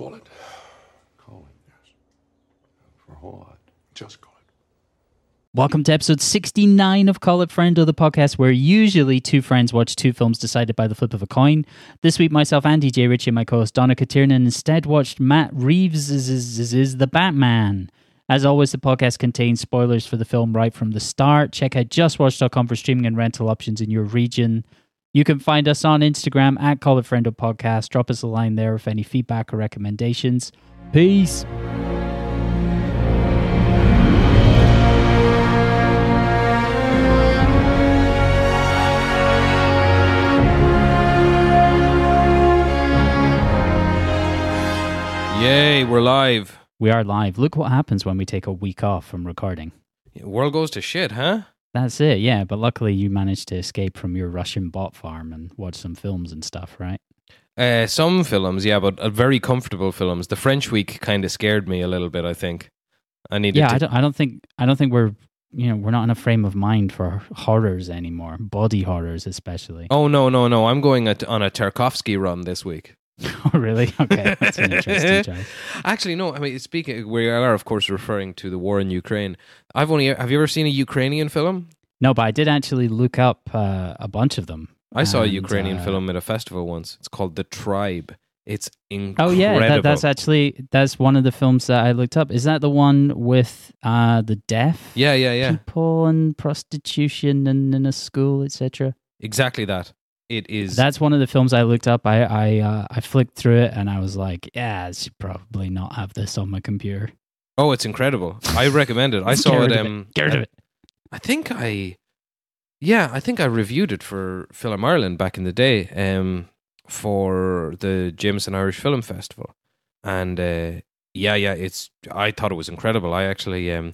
Call it. Call it, yes. For a whole lot. Just call it. Welcome to episode 69 of Call It Friend of the podcast, where usually two friends watch two films decided by the flip of a coin. This week, myself, Andy J. Ritchie, and my co host Donna Katirnan instead watched Matt Reeves' The Batman. As always, the podcast contains spoilers for the film right from the start. Check out justwatch.com for streaming and rental options in your region. You can find us on Instagram at Call It Friend of Podcast. Drop us a line there with any feedback or recommendations. Peace. Yay, we're live. We are live. Look what happens when we take a week off from recording. World goes to shit, huh? That's it, yeah. But luckily, you managed to escape from your Russian bot farm and watch some films and stuff, right? Uh, some films, yeah, but uh, very comfortable films. The French week kind of scared me a little bit. I think I needed. Yeah, to, I don't. I don't think. I don't think we're. You know, we're not in a frame of mind for horrors anymore. Body horrors, especially. Oh no, no, no! I'm going at, on a Tarkovsky run this week. Oh, really? Okay, that's an interesting choice. Actually, no. I mean, speaking, we are of course referring to the war in Ukraine. I've only. Have you ever seen a Ukrainian film? No, but I did actually look up uh, a bunch of them. I saw a Ukrainian uh, film at a festival once. It's called The Tribe. It's incredible. Oh yeah, that, that's actually that's one of the films that I looked up. Is that the one with uh, the deaf yeah, yeah, yeah. people and prostitution and in a school, etc.? Exactly that. It is. That's one of the films I looked up. I I uh, I flicked through it and I was like, yeah, I should probably not have this on my computer. oh, it's incredible. I recommend it. I saw it. Um, Get rid of it. I think I, yeah, I think I reviewed it for Film Ireland back in the day, um, for the Jameson Irish Film Festival, and uh, yeah, yeah, it's. I thought it was incredible. I actually um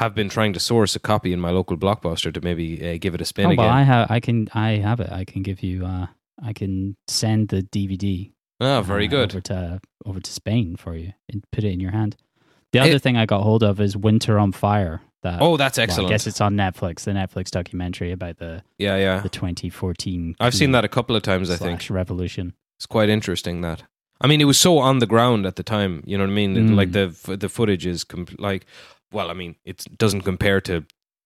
have been trying to source a copy in my local blockbuster to maybe uh, give it a spin Oh, again. well, I have. I can. I have it. I can give you. Uh, I can send the DVD. oh, very uh, good. Over to over to Spain for you and put it in your hand. The It- other thing I got hold of is Winter on Fire. That Oh, that's well, excellent. I guess it's on Netflix. The Netflix documentary about the yeah, yeah. the 2014. I've seen that a couple of times. I think revolution. it's quite interesting. That I mean, it was so on the ground at the time. You know what I mean? Mm. Like the the footage is com- like, well, I mean, it doesn't compare to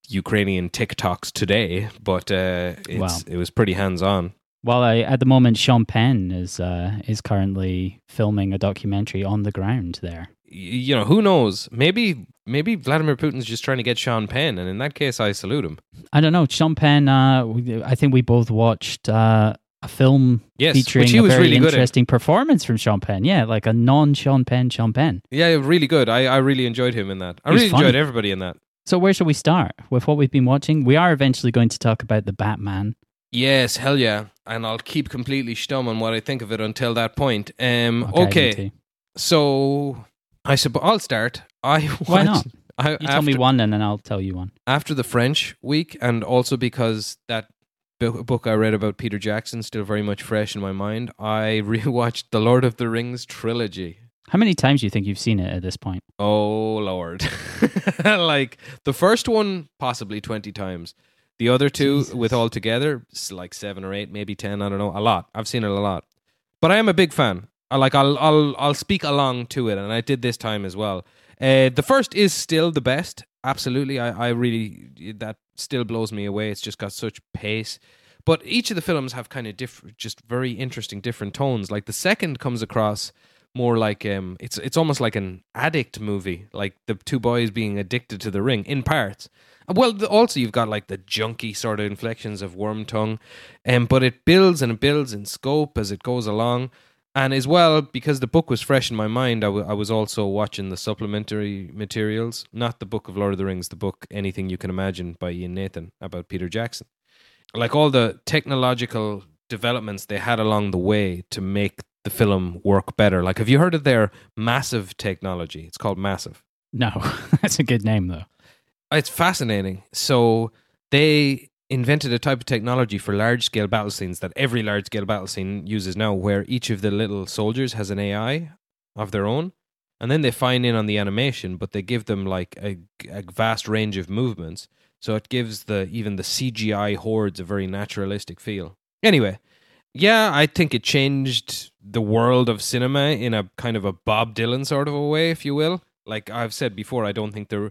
Ukrainian TikToks today, but uh, Wow. it was pretty hands on. Well, I, at the moment, Sean Penn is uh, is currently filming a documentary on the ground there. You know, who knows? Maybe maybe Vladimir Putin's just trying to get Sean Penn, and in that case, I salute him. I don't know. Sean Penn. Uh, I think we both watched uh, a film Yes, featuring which he a was very really interesting performance from Sean Penn. Yeah, like a non Sean Penn Sean Penn. Yeah, really good. I, I really enjoyed him in that. I really funny. enjoyed everybody in that. So where shall we start with what we've been watching? We are eventually going to talk about the Batman. Yes, hell yeah. And I'll keep completely stum on what I think of it until that point. Um, me okay, so I suppose I'll start. I Why not? I, You after, tell me one, and then I'll tell you one. after the French week, and also because that book I read about Peter Jackson still very much fresh in my mind. I rewatched the Lord of the Rings trilogy. How many times do you think you've seen it at this point? Oh lord! like the first one, possibly twenty times. The other two, Jesus. with all together, like seven or eight, maybe ten. I don't know. A lot. I've seen it a lot, but I am a big fan. I like. I'll. I'll. I'll speak along to it, and I did this time as well. Uh, the first is still the best. Absolutely, I. I really that still blows me away. It's just got such pace. But each of the films have kind of different, just very interesting, different tones. Like the second comes across more like um it's it's almost like an addict movie like the two boys being addicted to the ring in parts well the, also you've got like the junky sort of inflections of Wormtongue um, but it builds and it builds in scope as it goes along and as well because the book was fresh in my mind I, w- I was also watching the supplementary materials not the book of lord of the rings the book anything you can imagine by ian nathan about peter jackson like all the technological developments they had along the way to make the film work better. Like, have you heard of their massive technology? It's called Massive. No, that's a good name though. It's fascinating. So they invented a type of technology for large scale battle scenes that every large scale battle scene uses now, where each of the little soldiers has an AI of their own. And then they fine in on the animation, but they give them like a, a vast range of movements. So it gives the even the CGI hordes a very naturalistic feel. Anyway, yeah, I think it changed the world of cinema in a kind of a Bob Dylan sort of a way, if you will. Like I've said before, I don't think they're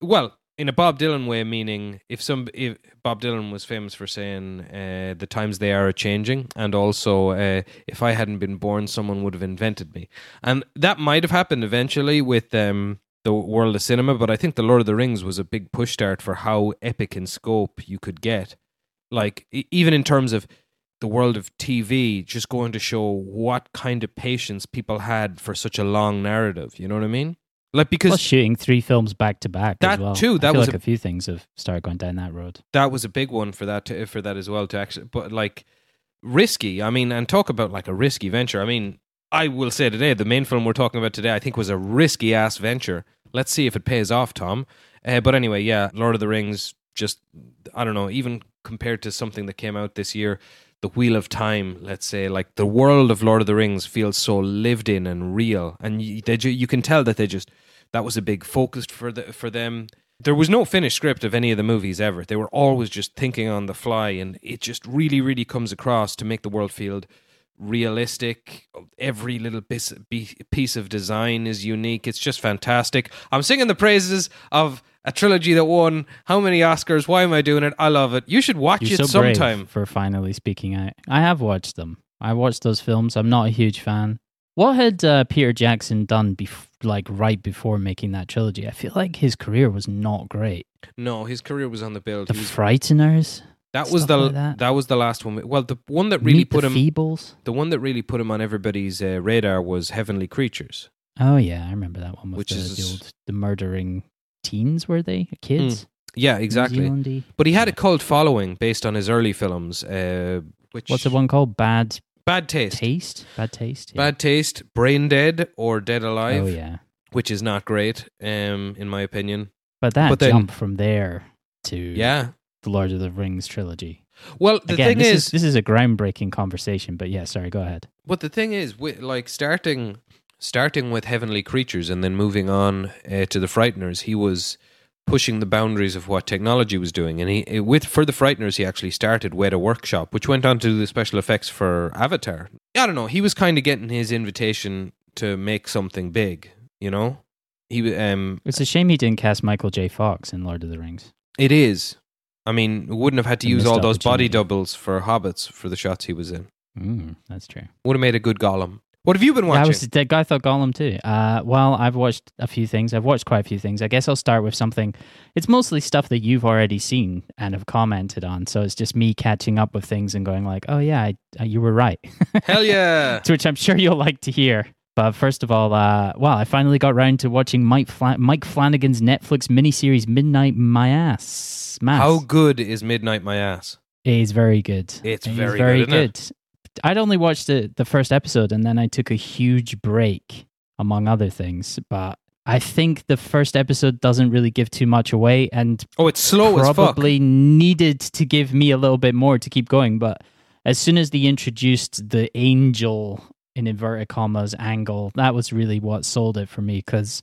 well in a Bob Dylan way, meaning if some if Bob Dylan was famous for saying uh, the times they are a changing, and also uh, if I hadn't been born, someone would have invented me, and that might have happened eventually with um, the world of cinema. But I think the Lord of the Rings was a big push start for how epic in scope you could get, like even in terms of the world of TV, just going to show what kind of patience people had for such a long narrative. You know what I mean? Like because Plus shooting three films back to back That as well. too, that was like a- a, few things have started going down that road. that was a big one for that to, for that as well to actually but like risky i mean and talk about like a risky venture i mean i will say today the main film we're talking about today i think was a risky ass venture let's see if it pays off tom uh, but anyway yeah lord of the rings just i don't know even compared to something that came out this year the wheel of time let's say like the world of lord of the rings feels so lived in and real and you, they, you can tell that they just that was a big focus for the for them there was no finished script of any of the movies ever. They were always just thinking on the fly, and it just really, really comes across to make the world feel realistic. Every little piece, piece of design is unique. It's just fantastic. I'm singing the praises of a trilogy that won how many Oscars? Why am I doing it? I love it. You should watch You're it so sometime. for finally speaking out. I have watched them. I watched those films. I'm not a huge fan. What had uh, Peter Jackson done bef- like right before making that trilogy? I feel like his career was not great. No, his career was on the build. The Frighteners, that was the like that. that was the last one. Well, the one that really Meet put the him Feebles. the one that really put him on everybody's uh, radar was Heavenly Creatures. Oh yeah, I remember that one with Which the, is- the old the murdering teens. Were they kids? Yeah, Hmm, exactly. But he had a cult following based on his early films. Uh, which What's the one called? Bad Bad Taste. Taste. Bad Taste. Yeah. Bad Taste, Brain Dead, or Dead Alive, Oh yeah, which is not great, um, in my opinion. but that But then- jump from there to Yeah. The Lord of the Rings trilogy. Well, the Again, thing this is, is, this is a groundbreaking conversation. But yeah, sorry, go ahead. But the thing is, with, like starting, starting with Heavenly Creatures and then moving on uh, to the Frighteners, he was pushing the boundaries of what technology was doing. And he, with for the Frighteners, he actually started Weta Workshop, which went on to do the special effects for Avatar. I don't know. He was kind of getting his invitation to make something big. You know, he um, It's a shame he didn't cast Michael J. Fox in Lord of the Rings. It is. I mean, wouldn't have had to use all those body doubles for hobbits for the shots he was in. Mm, that's true. Would have made a good Gollum. What have you been Yeah, I watching? was that guy thought Gollum too. Uh, well, I've watched a few things. I've watched quite a few things. I guess I'll start with something. It's mostly stuff that you've already seen and have commented on. So it's just me catching up with things and going like, "Oh yeah, I, uh, you were right," Hell yeah! to which I'm sure you'll like to hear. But first of all, uh, well, I finally got round to watching Mike Mike Flanagan's Netflix miniseries Midnight My Ass. Mass. How good is Midnight My Ass? It is very good. It's It very very good, isn't I'd only watched the, the first episode and then I took a huge break, among other things. But I think the first episode doesn't really give too much away and Oh, it's slow as fuck. probably needed to give me a little bit more to keep going. But as soon as they introduced the angel in inverted commas angle, that was really what sold it for me because.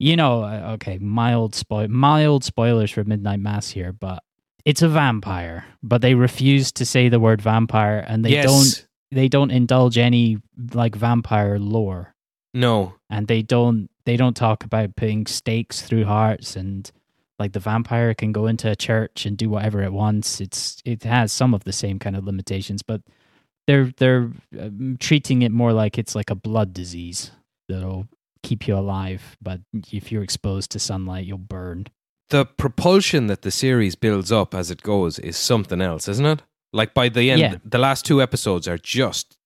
You know, uh, okay, mild spoil, mild spoilers for Midnight Mass here, but it's a vampire. But they refuse to say the word vampire, and they yes. don't they don't indulge any like vampire lore No. and they don't they don't talk about putting stakes through hearts and like the vampire can go into a church and do whatever it wants it's it has some of the same kind of limitations but they're they're um, treating it more like it's like a blood disease that'll keep you alive but if you're exposed to sunlight you'll burn The propulsion that the series builds up as it goes is something else, isn't it? Like by the end, Yeah. the last two episodes are just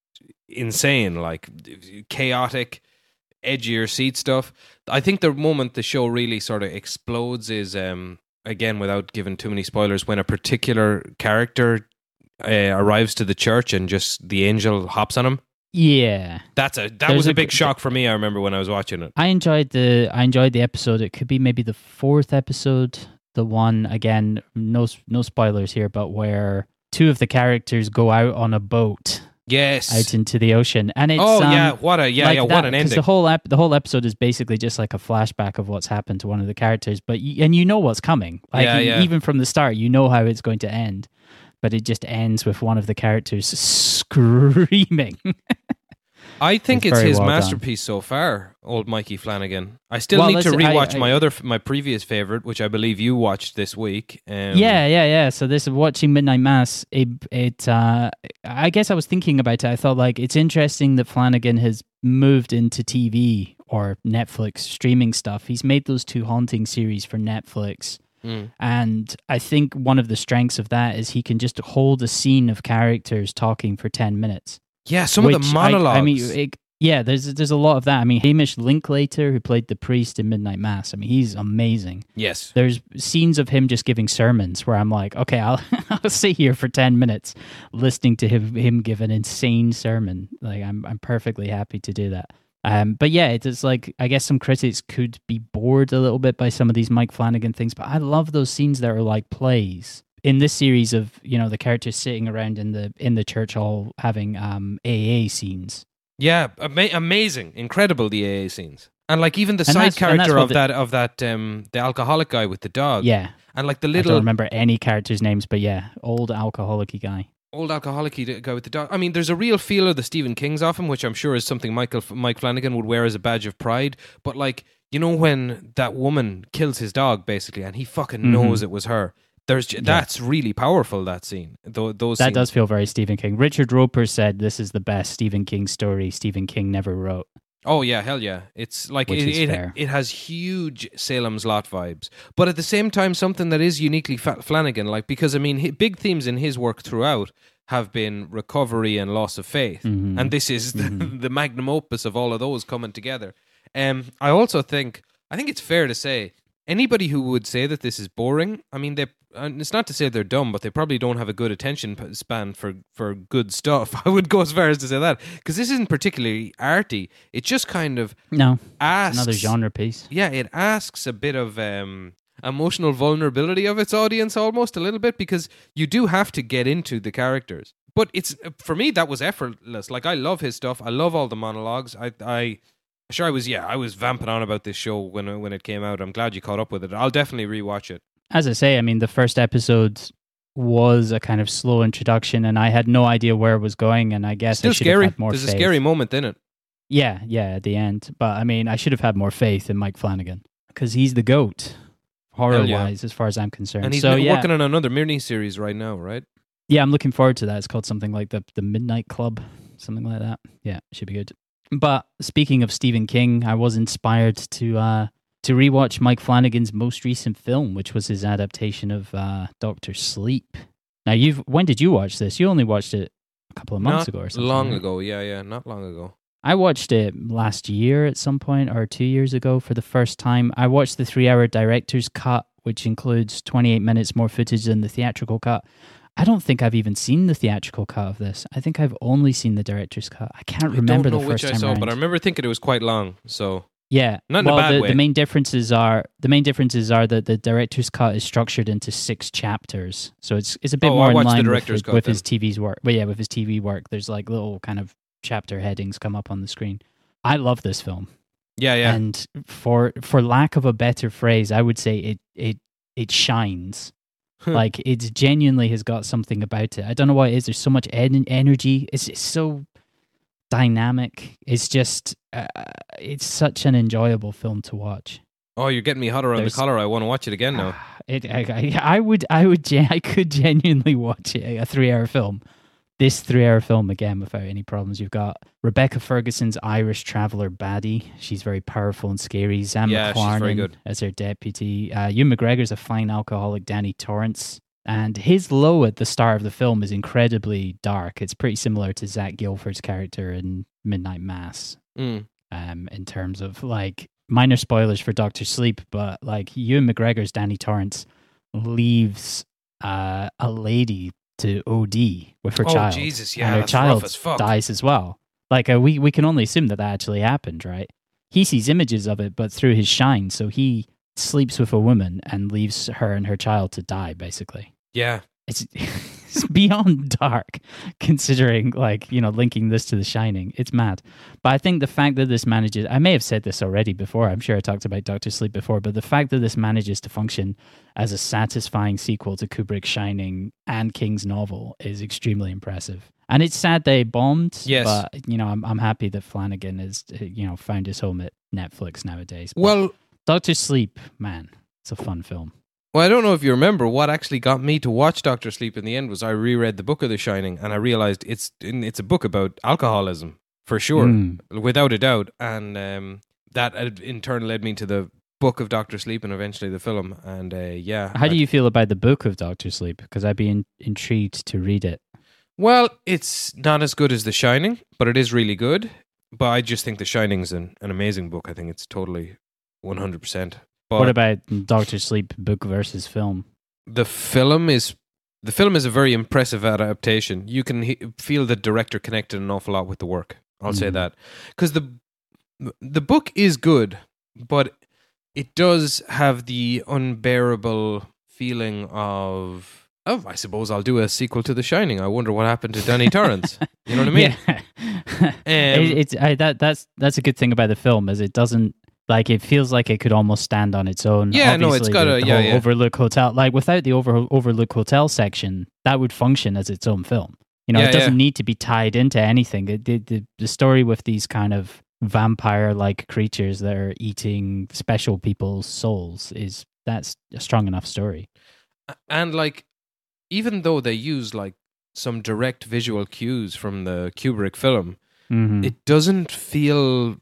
insane, like chaotic, edgier seat stuff. I think the moment the show really sort of explodes is, um, again, without giving too many spoilers, when a particular character uh, arrives to the church and just the angel hops on him. yeah That's a that There's was a a- big shock for me. I remember when I was watching it. I enjoyed the I enjoyed the episode. It could be maybe the fourth episode, the one again, no no spoilers here, but where two of the characters go out on a boat Yes. out into the ocean, and it's oh um, yeah, what a yeah like yeah that, what an 'cause ending. The whole ep- the whole episode is basically just like a flashback of what's happened to one of the characters, but y- and you know what's coming. Like Yeah, yeah. even from the start, you know how it's going to end. But it just ends with one of the characters screaming. I think It's it's his well done. masterpiece so far, old Mikey Flanagan. I still Well, need to let's- I- rewatch I- my other my previous favorite, which I believe you watched this week. Um, yeah, yeah, yeah. So this watching Midnight Mass, it, it uh, I guess I was thinking about it. I thought like it's interesting that Flanagan has moved into TV or Netflix streaming stuff. He's made those two haunting series for Netflix. Mm. And I think one of the strengths of that is he can just hold a scene of characters talking for 10 minutes. yeah. Some of the I- monologues. I, mean, it, yeah, there's there's a lot of that. I mean, Hamish Linklater, who played the priest in Midnight Mass, I mean, he's amazing. yes. There's scenes of him just giving sermons where I'm like, okay, I'll I'll sit here for ten minutes listening to him him give an insane sermon. Like I'm I'm perfectly happy to do that. Um, but yeah, it's like I guess some critics could be bored a little bit by some of these Mike Flanagan things, but I love those scenes that are like plays. In this series of you know the characters sitting around in the in the church hall having um AA scenes. Yeah, ama- amazing, incredible the AA scenes, and like even the And side that's- and that's character of the- that of that um the alcoholic guy with the dog. Yeah, and like the little I don't remember any characters' names, but yeah, old alcoholic guy. Old alcoholic guy with the dog. I mean, there's a real feel of the Stephen King's off him, which I'm sure is something Michael Mike Flanagan would wear as a badge of pride. But like, you know, when that woman kills his dog, basically, and he fucking Mhm. knows it was her. There's j- that's really powerful. That scene, Tho- those That scenes. does feel very Stephen King. Richard Roeper said this is the best Stephen King story Stephen King never wrote. Oh yeah, hell yeah! It's like Which it, it, it, has huge Salem's Lot vibes, but at the same time, something that is uniquely Flanagan. Like because I mean, big themes in his work throughout have been recovery and loss of faith, Mhm. and this is the, Mhm. the magnum opus of all of those coming together. Um, I also think I think it's fair to say anybody who would say that this is boring, I mean, they. And it's not to say they're dumb, but they probably don't have a good attention span for, for good stuff. I would go as far as to say that because this isn't particularly arty. It just kind of No, asks another genre piece. Yeah, it asks a bit of um, emotional vulnerability of its audience, almost a little bit, because you do have to get into the characters. But it's for me that was effortless. Like I love his stuff. I love all the monologues. I I sure I was yeah I was vamping on about this show when when it came out. I'm glad you caught up with it. I'll definitely rewatch it. As I say, I mean, the first episode was a kind of slow introduction, and I had no idea where it was going. And I guess Still I should have scary. had more There's faith. a scary moment in it. Yeah, yeah, at the end. But I mean, I should have had more faith in Mike Flanagan because he's the goat, horror yeah. wise, as far as I'm concerned. And he's so yeah, working on another mini series right now, right? yeah, I'm looking forward to that. It's called something like the the Midnight Club, something like that. Yeah, should be good. But speaking of Stephen King, I was inspired to uh to rewatch Mike Flanagan's most recent film, which was his adaptation of uh Doctor Sleep. Now, you've when did you watch this? You only watched it a couple of months Not ago or something. long right? ago. Yeah, yeah, not long ago. I watched it last year at some point or two years ago for the first time. I watched the three hour director's cut, which includes 28 minutes more footage than the theatrical cut. I don't think I've even seen the theatrical cut of this. I think I've only seen the director's cut. I can't remember I the first which I time saw, around. but I remember thinking it was quite long. So yeah, Not in a well, bad the, the main differences are the main differences are that the director's cut is structured into six chapters, so it's it's a bit Oh, more I in line with, cut with his TV's work. But yeah, with his TV work, there's like little kind of chapter headings come up on the screen. I love this film. yeah, yeah. And for for lack of a better phrase, I would say it it it shines. like it genuinely has got something about it. I don't know what it is. There's so much en- energy. It's, it's so dynamic. It's just uh, it's such an enjoyable film to watch. oh, you're getting me hot around There's- the collar. I want to watch it again now. It, I, I, would, I would, I could genuinely watch it, a three-hour film. This three-hour film again without any problems. You've got Rebecca Ferguson's Irish traveler baddie. She's very powerful and scary. Zahn Yeah, she's very McClarnon good. as her deputy. Uh, Ewan McGregor's a fine alcoholic. Danny Torrance. And his low at the start of the film is incredibly dark. It's pretty similar to Zach Gilford's character in Midnight Mass Mm. um, in terms of like minor spoilers for Doctor Sleep, but like Ewan McGregor's Danny Torrance leaves uh, a lady to OD with her Oh child, Jesus, and her child as dies as well. Like uh, we we can only assume that that actually happened, right? He sees images of it, but through his shine, so he sleeps with a woman and leaves her and her child to die, basically Yeah, it's, it's beyond dark considering like you know linking this to the shining it's mad but i think the fact that this manages i may have said this already before i'm sure i talked about dr sleep before but the fact that this manages to function as a satisfying sequel to kubrick's shining and king's novel is extremely impressive And it's sad they bombed. Yes. but you know, I'm I'm happy that Flanagan has you know found his home at Netflix nowadays. But Well, Doctor Sleep, man, it's a fun film. Well, I don't know if you remember what actually got me to watch Doctor Sleep in the end was I reread the book of The Shining and I realized it's it's a book about alcoholism for sure, Mm. without a doubt, and um, that uh, in turn led me to the book of Doctor Sleep and eventually the film. And uh, yeah, How do you feel about the book of Doctor Sleep? Because I'd be in, intrigued to read it. Well, it's not as good as The Shining, but it is really good. But I just think The Shining's an, an amazing book. I think it's totally one hundred percent. What about Doctor Sleep book versus film? the film is the film is a very impressive adaptation. You can he- feel the director connected an awful lot with the work. I'll say Mhm. that because the the book is good, but it does have the unbearable feeling of. Oh, I suppose I'll do a sequel to The Shining. I wonder what happened to Danny Torrance. You know what I mean? Yeah. Um, it, it's I, that that's that's a good thing about the film is it doesn't like it feels like it could almost stand on its own. Yeah, no, it's got the, a- the yeah, yeah. Overlook Hotel. Like without the over Overlook Hotel section, that would function as its own film. You know, Yeah, it doesn't yeah. need to be tied into anything. The, the the the story with these kind of vampire like creatures that are eating special people's souls is that's a strong enough story. and like even though they use like some direct visual cues from the Kubrick film, Mm-hmm. it doesn't feel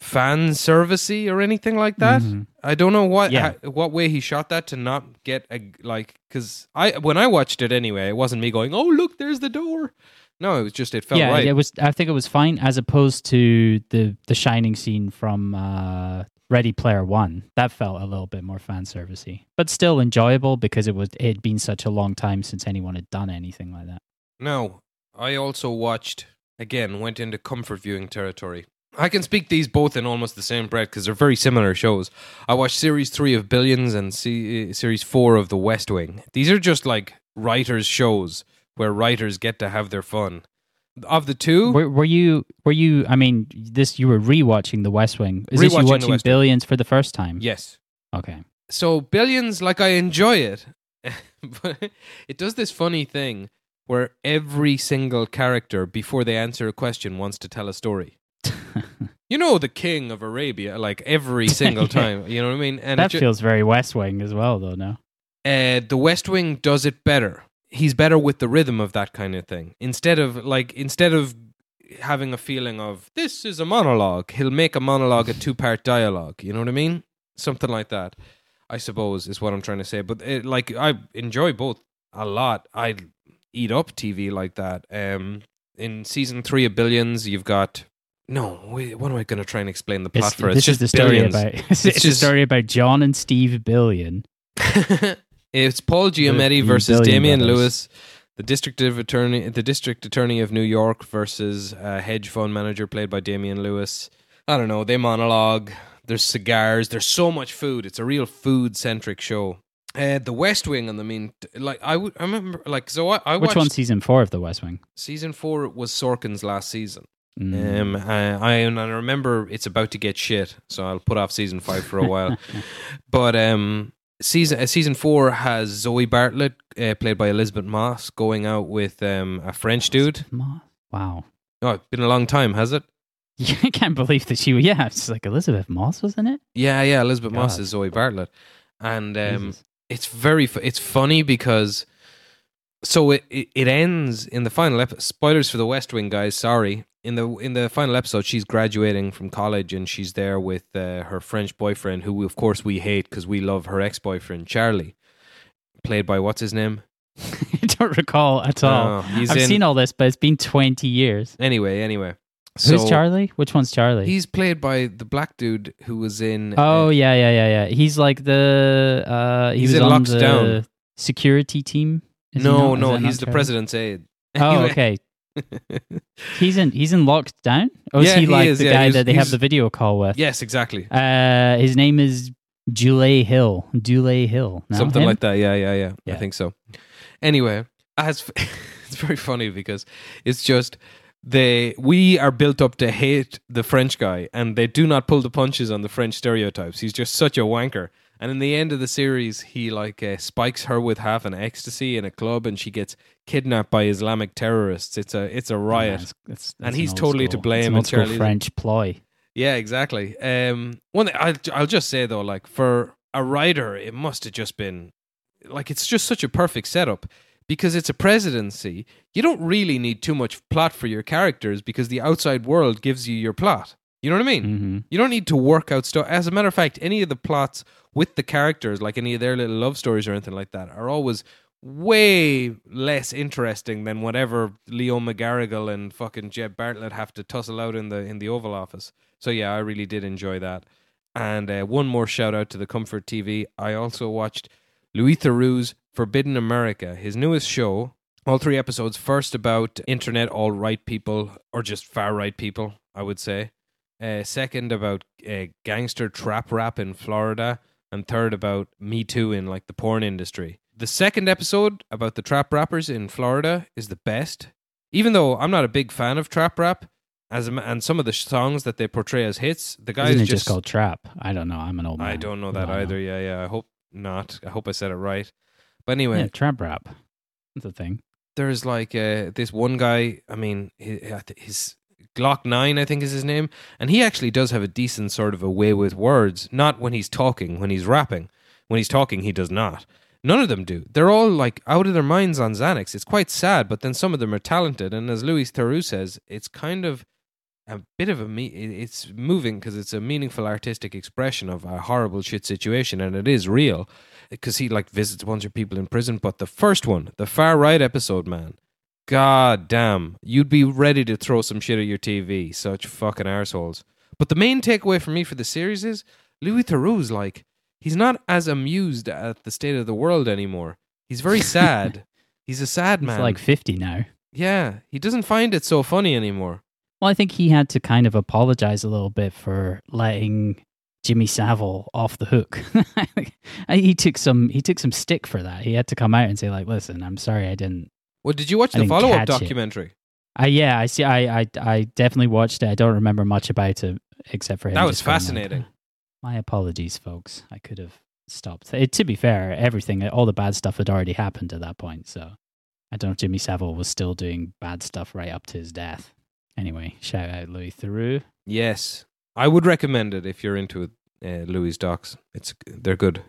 fan servicey or anything like that. Mhm. I don't know what Yeah. ha- what way he shot that to not get a like because I when I watched it anyway, it wasn't me going, "Oh look, there's the door." No, it was just it felt yeah, right. it was. I think it was fine as opposed to the the shining scene from uh, Ready Player One. That felt a little bit more fan servicey, but still enjoyable because it was it had been such a long time since anyone had done anything like that. No, I also watched again. Went into comfort viewing territory. I can speak these both in almost the same breath because they're very similar shows. I watched series three of Billions and se- series four of The West Wing. These are just like writers' shows where writers get to have their fun. Of the two, Were, were you? Were you? I mean, this you were rewatching The West Wing. Is this you watching Wing. Billions for the first time? yes. Okay. so billions like i enjoy it but it does this funny thing where every single character before they answer a question wants to tell a story you know the king of arabia like every single time you know what i mean? And that ju- feels very West Wing as well, though. No. uh, the west wing does it better. He's better with the rhythm of that kind of thing. Instead of like instead of having a feeling of this is a monologue. He'll make a monologue a two part dialogue. You know what i mean? Something like that i suppose is what i'm trying to say. But it, like i enjoy both a lot. I eat up tv like that. Um in season three of billions you've got no what am i going to try and explain the plot It's, for this it's is the just story billions. about. It's, It's a story about John and Steve Billion. it's Paul Giamatti the versus Damian Brothers. Lewis, the district of attorney, the district attorney of New York versus a hedge fund manager played by Damian Lewis. I don't know. They monologue. There's cigars. There's so much food. It's a real food centric show. Uh, the West Wing, and I mean, like I I remember, like so. I, I Which watched one's season four of The West Wing? season four was Sorkin's last season. Mm. Um, I, I and I remember it's about to get shit, so I'll put off season five for a while. but um, season uh, season four has Zoe Bartlet, uh, played by Elisabeth Moss, going out with um a French dude. Ma- Wow. Oh, it's been a long time, has it? Yeah, I can't believe that she. Yeah, it's like Elisabeth Moss was in it. Yeah, yeah. Elisabeth Moss is Zoe Bartlet, and um, it's very fu- it's funny because so it, it it ends in the final episode. Spoilers for the West Wing, guys. Sorry. In the in the final episode, she's graduating from college and she's there with uh, her French boyfriend, who of course we hate because we love her ex boyfriend Charlie, played by what's his name? I don't recall at all. Oh, I've in- seen all this, but it's been twenty years. Anyway, anyway. Who's Charlie? Which one's Charlie? He's played by the black dude who was in. oh uh, yeah, yeah, yeah, yeah. He's like the. uh He He's in the Down. security team. Is no? Is no, he's the Charlie? president's aide. Oh, okay. He's in. He's in Locked Down. Or is Yeah, he he like is, the yeah, guy that they have the video call with? yes, exactly. Uh, his name is Dule Hill. Dule Hill. Something him? like that. Yeah, yeah, yeah, Yeah. I think so. Anyway, as it's very funny because it's just they we are built up to hate the French guy, and they do not pull the punches on the French stereotypes. He's just such a wanker, And in the end of the series, he like uh, spikes her with half an ecstasy in a club, and she gets kidnapped by Islamic terrorists. It's a it's a riot. Yeah, it's- it's- And it's he's an totally to blame It's an and old school cheerleading. French ploy. Yeah, exactly. Um, one thing I'll I'll just say though, like for a writer, it must have just been like it's just such a perfect setup because it's a presidency. You don't really need too much plot for your characters because the outside world gives you your plot. You know what I mean? hmm You don't need to work out stuff. As a matter of fact, any of the plots with the characters, like any of their little love stories or anything like that, are always way less interesting than whatever Leo McGarrigle and fucking Jed Bartlet have to tussle out in the in the Oval Office. So yeah, I really did enjoy that. And uh, one more shout out to the Comfort TV. I also watched Louis Theroux's Forbidden America, his newest show. All three episodes. First about internet alt-right people, or just far right people, I would say. Uh, second about uh, gangster trap rap in Florida, and third about Me Too in like the porn industry. The second episode about the trap rappers in Florida is the best. Even though I'm not a big fan of trap rap, as a, and some of the songs that they portray as hits, the guys Isn't it just, just called Trap? I don't know. I'm an old man. I don't know that No, either. Yeah, yeah. I hope not. I hope I said it right. But anyway, Yeah, trap rap. That's a thing. there's like uh, this one guy. I mean, hi- his Glokk Nine, I think, is his name, and he actually does have a decent sort of a way with words. Not when he's talking, when he's rapping. When he's talking, he does not. None of them do. They're all like out of their minds on Xanax. It's quite sad, but then some of them are talented. And as Louis Theroux says, it's kind of a bit of a me. It's moving because it's a meaningful artistic expression of a horrible shit situation, and it is real. Because he like visits a bunch of people in prison. But the first one, the far right episode, man, god damn, you'd be ready to throw some shit at your TV. Such fucking assholes. But the main takeaway for me for the series is Louis Theroux's like he's not as amused at the state of the world anymore. He's very sad. he's a sad He's man. like 50 now. yeah, he doesn't find it so funny anymore. Well, I think he had to kind of apologize a little bit for letting Jimmy Savile off the hook. he took some he took some stick for that. He had to come out and say like, "Listen, I'm sorry I didn't Well, did you watch the follow up documentary? I yeah, I see I I I definitely watched it. I don't remember much about it except for him That was going like, fascinating. My apologies, folks. I could have stopped. It, to be fair, everything, all the bad stuff had already happened at that point. So I don't know if Jimmy Savile was still doing bad stuff right up to his death. Anyway, shout out Louis Theroux. Yes, I would recommend it if you're into uh, Louis docs. It's they're good.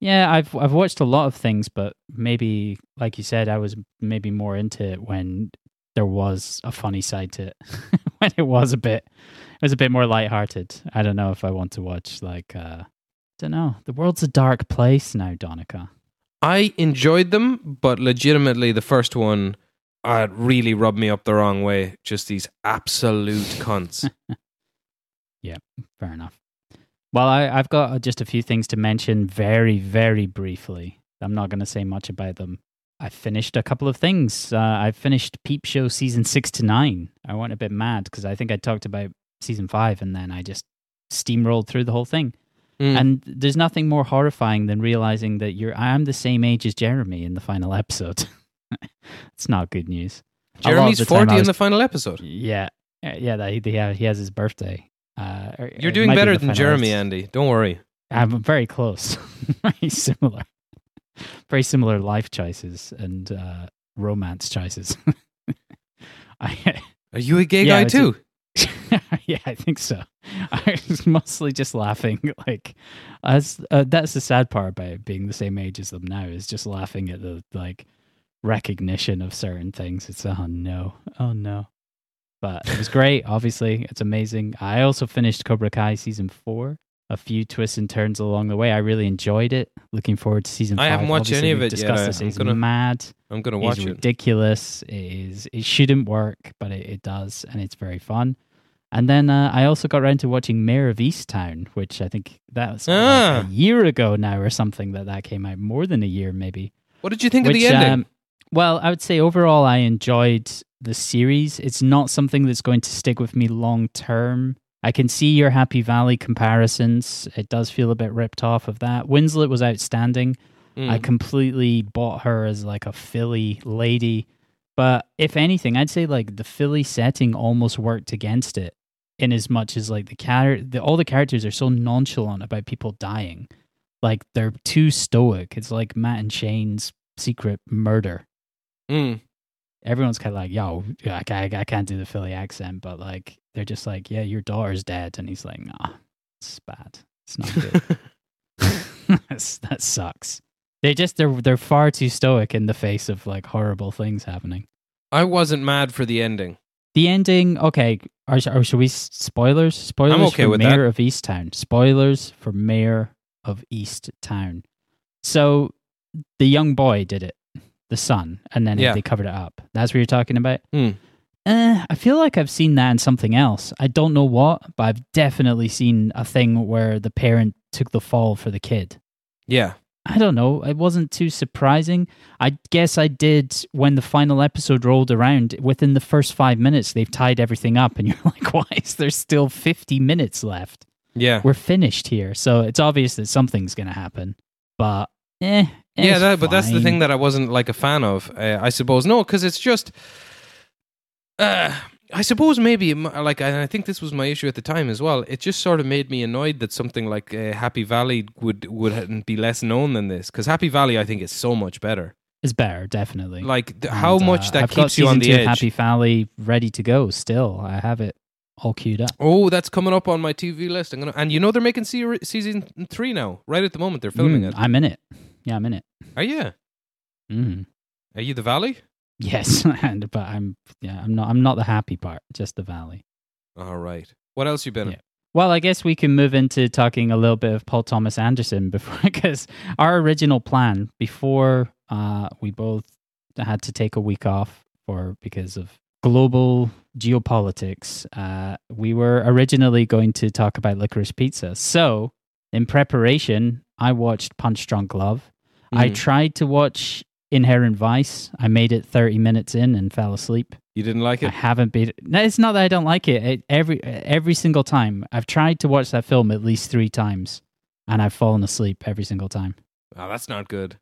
Yeah, I've I've watched a lot of things, but maybe, like you said, I was maybe more into it when there was a funny side to it. when it was a bit, it was a bit more lighthearted. I don't know if I want to watch like, uh don't know. The world's a dark place now, Donica. I enjoyed them, but legitimately, the first one uh, really rubbed me up the wrong way. Just these absolute cunts. Yeah, fair enough. Well, I, I've got just a few things to mention very, very briefly. I'm not going to say much about them. I finished a couple of things. Uh, I finished Peep Show season six to nine. I went a bit mad because I think I talked about season five and then I just steamrolled through the whole thing. Mm. And there's nothing more horrifying than realizing that you're I am the same age as Jeremy in the final episode. it's not good news. A lot of Jeremy's the time I forty in the final episode. Yeah, Uh, yeah, that he, he he has his birthday. Uh, or- You're doing better than Jeremy. Andy. Don't worry. I'm very close. very similar. Very similar life choices and uh, romance choices. I, Are you a gay Yeah, guy it's a- too? yeah, I think so. I was mostly just laughing. Like, as uh, that's the sad part about being the same age as them now is just laughing at the like recognition of certain things. It's oh no, oh no. But it was great. Obviously, it's amazing. I also finished Cobra Kai season four. A few twists and turns along the way. I really enjoyed it. Looking forward to season. I five. haven't watched Obviously, any of it yet. discussed I- This. I'm It's gonna mad. I'm gonna It's watch it. ridiculous. It is. It shouldn't work, but it, it does, and it's very fun. And then uh, I also got around to watching Mare of Easttown, which I think that was like Ah. a year ago now or something that that came out, more than a year maybe. What did you think which, of the ending? um, well, I would say overall I enjoyed the series. It's not something that's going to stick with me long term. I can see your Happy Valley comparisons. It does feel a bit ripped off of that. Winslet was outstanding. Mm. I completely bought her as like a Philly lady. But if anything, I'd say like the Philly setting almost worked against it in as much as like the character, the, all the characters are so nonchalant about people dying. Like they're too stoic. It's like Matt and Shane's secret murder. Mm. Everyone's kind of like, "Yo, I, I, I can't do the Philly accent," but like they're just like, "Yeah, your daughter's dead," and he's like, "Nah, it's bad. It's not good. That sucks." They just they're they're far too stoic in the face of like horrible things happening. I wasn't mad for the ending. The ending, okay. Are, or should we spoilers? Spoilers okay for with Mare of Easttown. Spoilers for Mayor of East Town. So the young boy did it, the son, and then Yeah. they covered it up. That's what you're talking about. Hmm. Uh, I feel like I've seen that in something else. I don't know what, but I've definitely seen a thing where the parent took the fall for the kid. Yeah. I don't know. It wasn't too surprising. I guess I did when the final episode rolled around. Within the first five minutes, they've tied everything up, and you're like, why is there still 50 minutes left? Yeah. We're finished here. So it's obvious that something's going to happen. But, eh. Yeah, that, but that's the thing that I wasn't like a fan of. Uh, I suppose no, because it's just. Uh, I suppose maybe like and I think this was my issue at the time as well. It just sort of made me annoyed that something like uh, Happy Valley would would be less known than this because Happy Valley I think is so much better. It's better, definitely. Like th- how much uh, that I've keeps you on the edge. Happy Valley ready to go still. I have it all queued up. Oh, that's coming up on my TV list. I'm gonna and you know they're making se- season three now. Right at the moment they're filming Mm, it. I'm in it. Yeah, I'm in it. Are you? Mm. Are you the Valley? Yes, and but I'm yeah, I'm not I'm not the happy part, just the valley. All right. What else you been? in? Yeah. Well, I guess we can move into talking a little bit of Paul Thomas Anderson before because our original plan before uh we both had to take a week off for because of global geopolitics, uh we were originally going to talk about licorice pizza. So, in preparation, I watched Punch Drunk Love. I Mhm. tried to watch Inherent Vice. I made it 30 minutes in and fell asleep. You didn't like it? I haven't been. No, it's not that I don't like it. it. Every every single time I've tried to watch that film at least three times, and I've fallen asleep every single time. Oh, that's not good.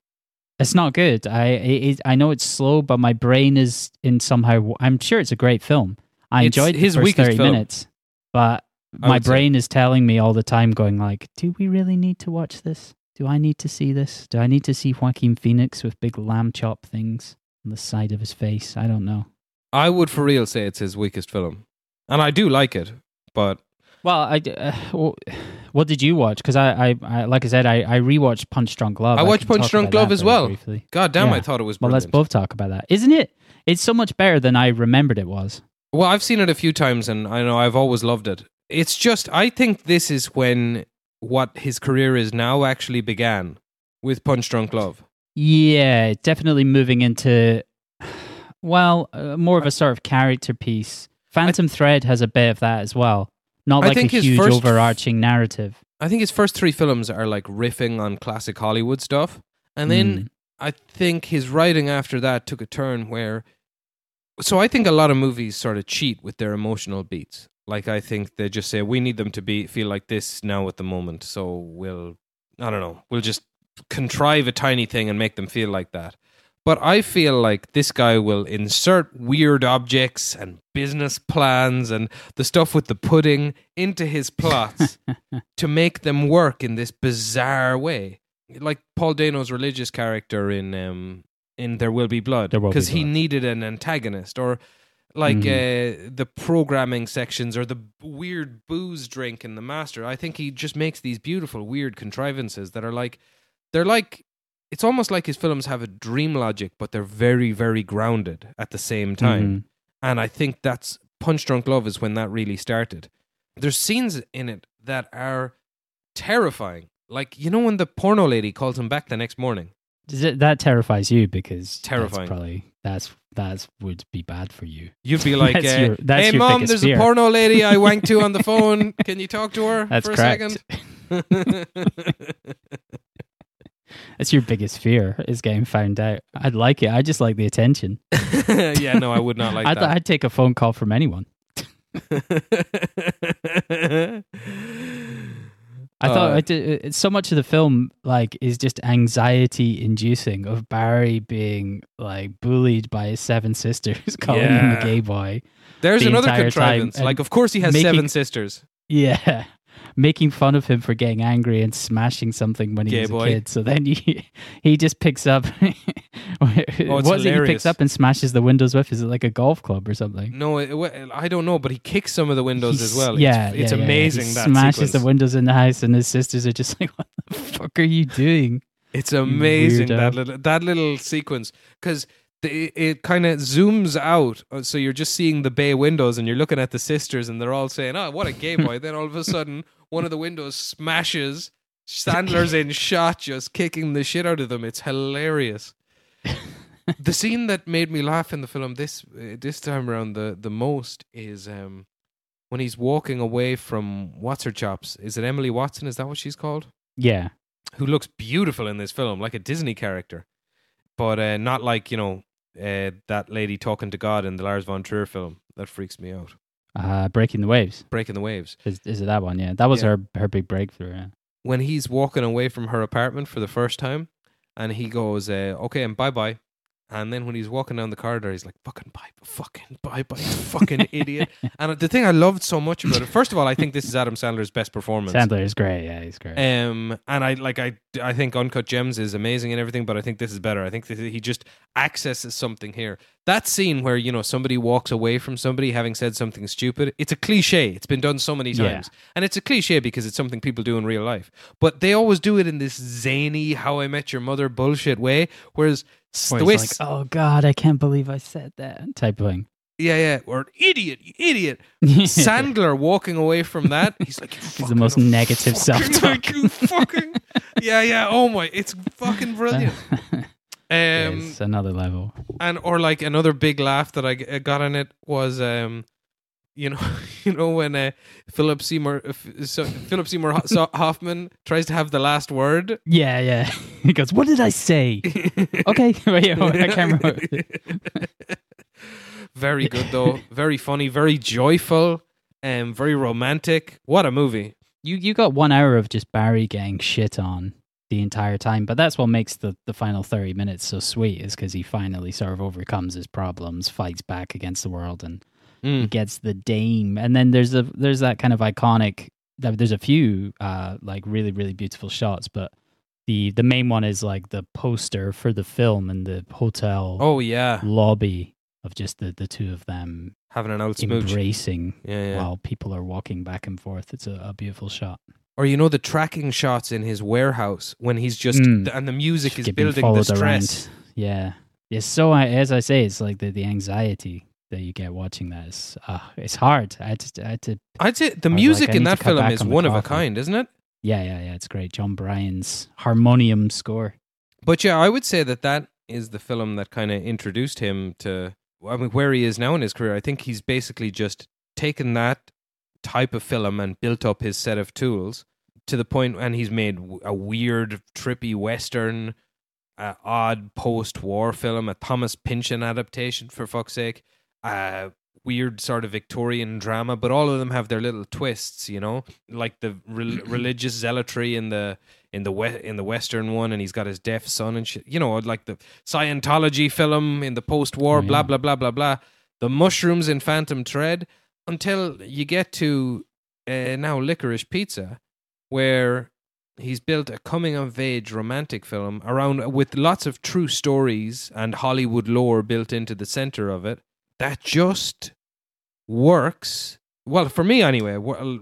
It's not good. I it, I know it's slow, but my brain is in somehow. I'm sure it's a great film. I It's enjoyed the his first weakest thirty film, minutes, but my would say. brain is telling me all the time, going like, "Do we really need to watch this? Do I need to see this? Do I need to see Joaquin Phoenix with big lamb chop things on the side of his face? I don't know." I would for real say it's his weakest film, and I do like it, but Well, I uh, well, what did you watch? Because I, I, I, like I said, I, I rewatched Punch Drunk Love. I watched can Punch Drunk Love as well. Briefly. god damn, Yeah. I thought it was Well, let's both talk about that. Isn't it? It's so much better than I remembered it was. Well, I've seen it a few times, and I know I've always loved it. It's just I think this is when what his career is now actually began with Punch Drunk Love. Yeah, definitely moving into, well, uh, more of a sort of character piece. Phantom Thread has a bit of that as well. Not like a huge first- overarching narrative. I think his first three films are like riffing on classic Hollywood stuff, and then Mm. I think his writing after that took a turn where. So I think a lot of movies sort of cheat with their emotional beats. Like I think they just say we need them to be feel like this now at the moment, so we'll I don't know, we'll just contrive a tiny thing and make them feel like that. But I feel like this guy will insert weird objects and business plans and the stuff with the pudding into his plots to make them work in this bizarre way. Like Paul Dano's religious character in um in There Will Be Blood Will Be because he needed an antagonist or like uh, the programming sections or the weird booze drink in the master. I think he just makes these beautiful weird contrivances that are like they're like it's almost like his films have a dream logic but they're very very grounded at the same time. Mhm. And I think that's Punch Drunk Love is when that really started. There's scenes in it that are terrifying. Like, you know, when the porno lady calls him back the next morning. Does it- that terrifies you because Terrifying. That's probably that's that's would be bad for you. You'd be like, uh, your- "Hey, mom, there's fear." a porno lady I wanked to on the phone. Can you talk to her That's for correct. a second?" That's your biggest fear is getting found out. I'd like it. I just like the attention. yeah, no, I would not like I that. I'd take a phone call from anyone. I thought Uh, I did, so much of the film like is just anxiety inducing of Barry being like bullied by his seven sisters, calling him a gay boy. there's the another contrivance. Like, of course, he has making- seven sisters. Yeah. Making fun of him for getting angry and smashing something when he Gay was boy. a kid. So then he he just picks up Oh, what is it he hilarious. picks up and smashes the windows with? Is it like a golf club or something? No, it, I don't know, but he kicks some of the windows He's- as well. Yeah, it's, it's yeah, yeah, yeah. amazing. He that smashes sequence. the windows in the house, and his sisters are just like, "What the fuck are you doing?" It's amazing weirdo. that little that little sequence because it, it kind of zooms out, uh, so you're just seeing the bay windows, and you're looking at the sisters, and they're all saying, "Oh, what a gay boy!" then all of a sudden, one of the windows smashes. Sandler's in shot, just kicking the shit out of them. It's hilarious. the scene that made me laugh in the film this uh, this time around the the most is um when he's walking away from what's her chops. Is it Emily Watson? Is that what she's called? Yeah, who looks beautiful in this film, like a Disney character, but uh, not like you know uh, that lady talking to God in the Lars von Trier film. That freaks me out. uh, breaking the waves. Breaking the waves. Is, is it that one? Yeah, that was Yeah. her her big breakthrough. Yeah. When he's walking away from her apartment for the first time, and he goes, uh, "Okay, and bye bye." And then when he's walking down the corridor, he's like, "Fucking bye, fucking bye, bye, fucking idiot." And the thing I loved so much about it, first of all, I think this is Adam Sandler's best performance. Sandler is great. Yeah, he's great. Um, and I like I I think Uncut Gems is amazing and everything, but I think this is better. I think he just accesses something here. That scene where you know somebody walks away from somebody having said something stupid. It's a cliche. It's been done so many Yeah. times, and it's a cliche because it's something people do in real life. But they always do it in this zany "How I Met Your Mother" bullshit way. Whereas s- the way like, "Oh God, I can't believe I said that" type of thing. yeah yeah or idiot idiot Sandler walking away from that, he's like, He's the most negative fucking, self-talk. like, fucking, yeah, yeah. Oh my, it's fucking brilliant. Um, it's another level. and or like another big laugh that I got in it was um, you know, you know when uh, Philip Seymour uh, so Philip Seymour so- Hoffman tries to have the last word. Yeah, yeah. He goes, "What did I say?" okay, wait, I can't remember. very good though, very funny, very joyful, um, very romantic. What a movie! You you got one hour of just Barry getting shit on the entire time, but that's what makes the the final thirty minutes so sweet, is because he finally sort of overcomes his problems, fights back against the world, and Mm. gets the dame. And then there's a there's that kind of iconic. There's a few uh like really really beautiful shots, but the the main one is like the poster for the film and the hotel Oh yeah, lobby of just the the two of them having an old smooch. embracing Yeah, yeah. while people are walking back and forth. It's a, a beautiful shot. Or you know the tracking shots in his warehouse when he's just Mm. and the music is Getting building the stress. around. Yeah. It's so as I say, it's like the, the anxiety that you get watching that is uh, it's hard. I just I had to I'd say the I music like, in that film is on one of a kind, isn't it? yeah yeah yeah it's great. Jon Brion's harmonium score. But yeah, I would say that that is the film that kind of introduced him to I mean where he is now in his career. I think he's basically just taken that type of film and built up his set of tools to the point and he's made a weird trippy western uh, odd post-war film, a Thomas Pynchon adaptation for fuck's sake, a weird sort of Victorian drama, but all of them have their little twists, you know, like the rel- religious zealotry in the in the we- in the western one, and he's got his deaf son and shit, you know, like the Scientology film in the post-war, Oh, yeah. blah blah blah blah blah, the mushrooms in Phantom Thread, until you get to uh, now Licorice Pizza, where he's built a coming of age romantic film around with lots of true stories and Hollywood lore built into the center of it that just works. Well, for me anyway,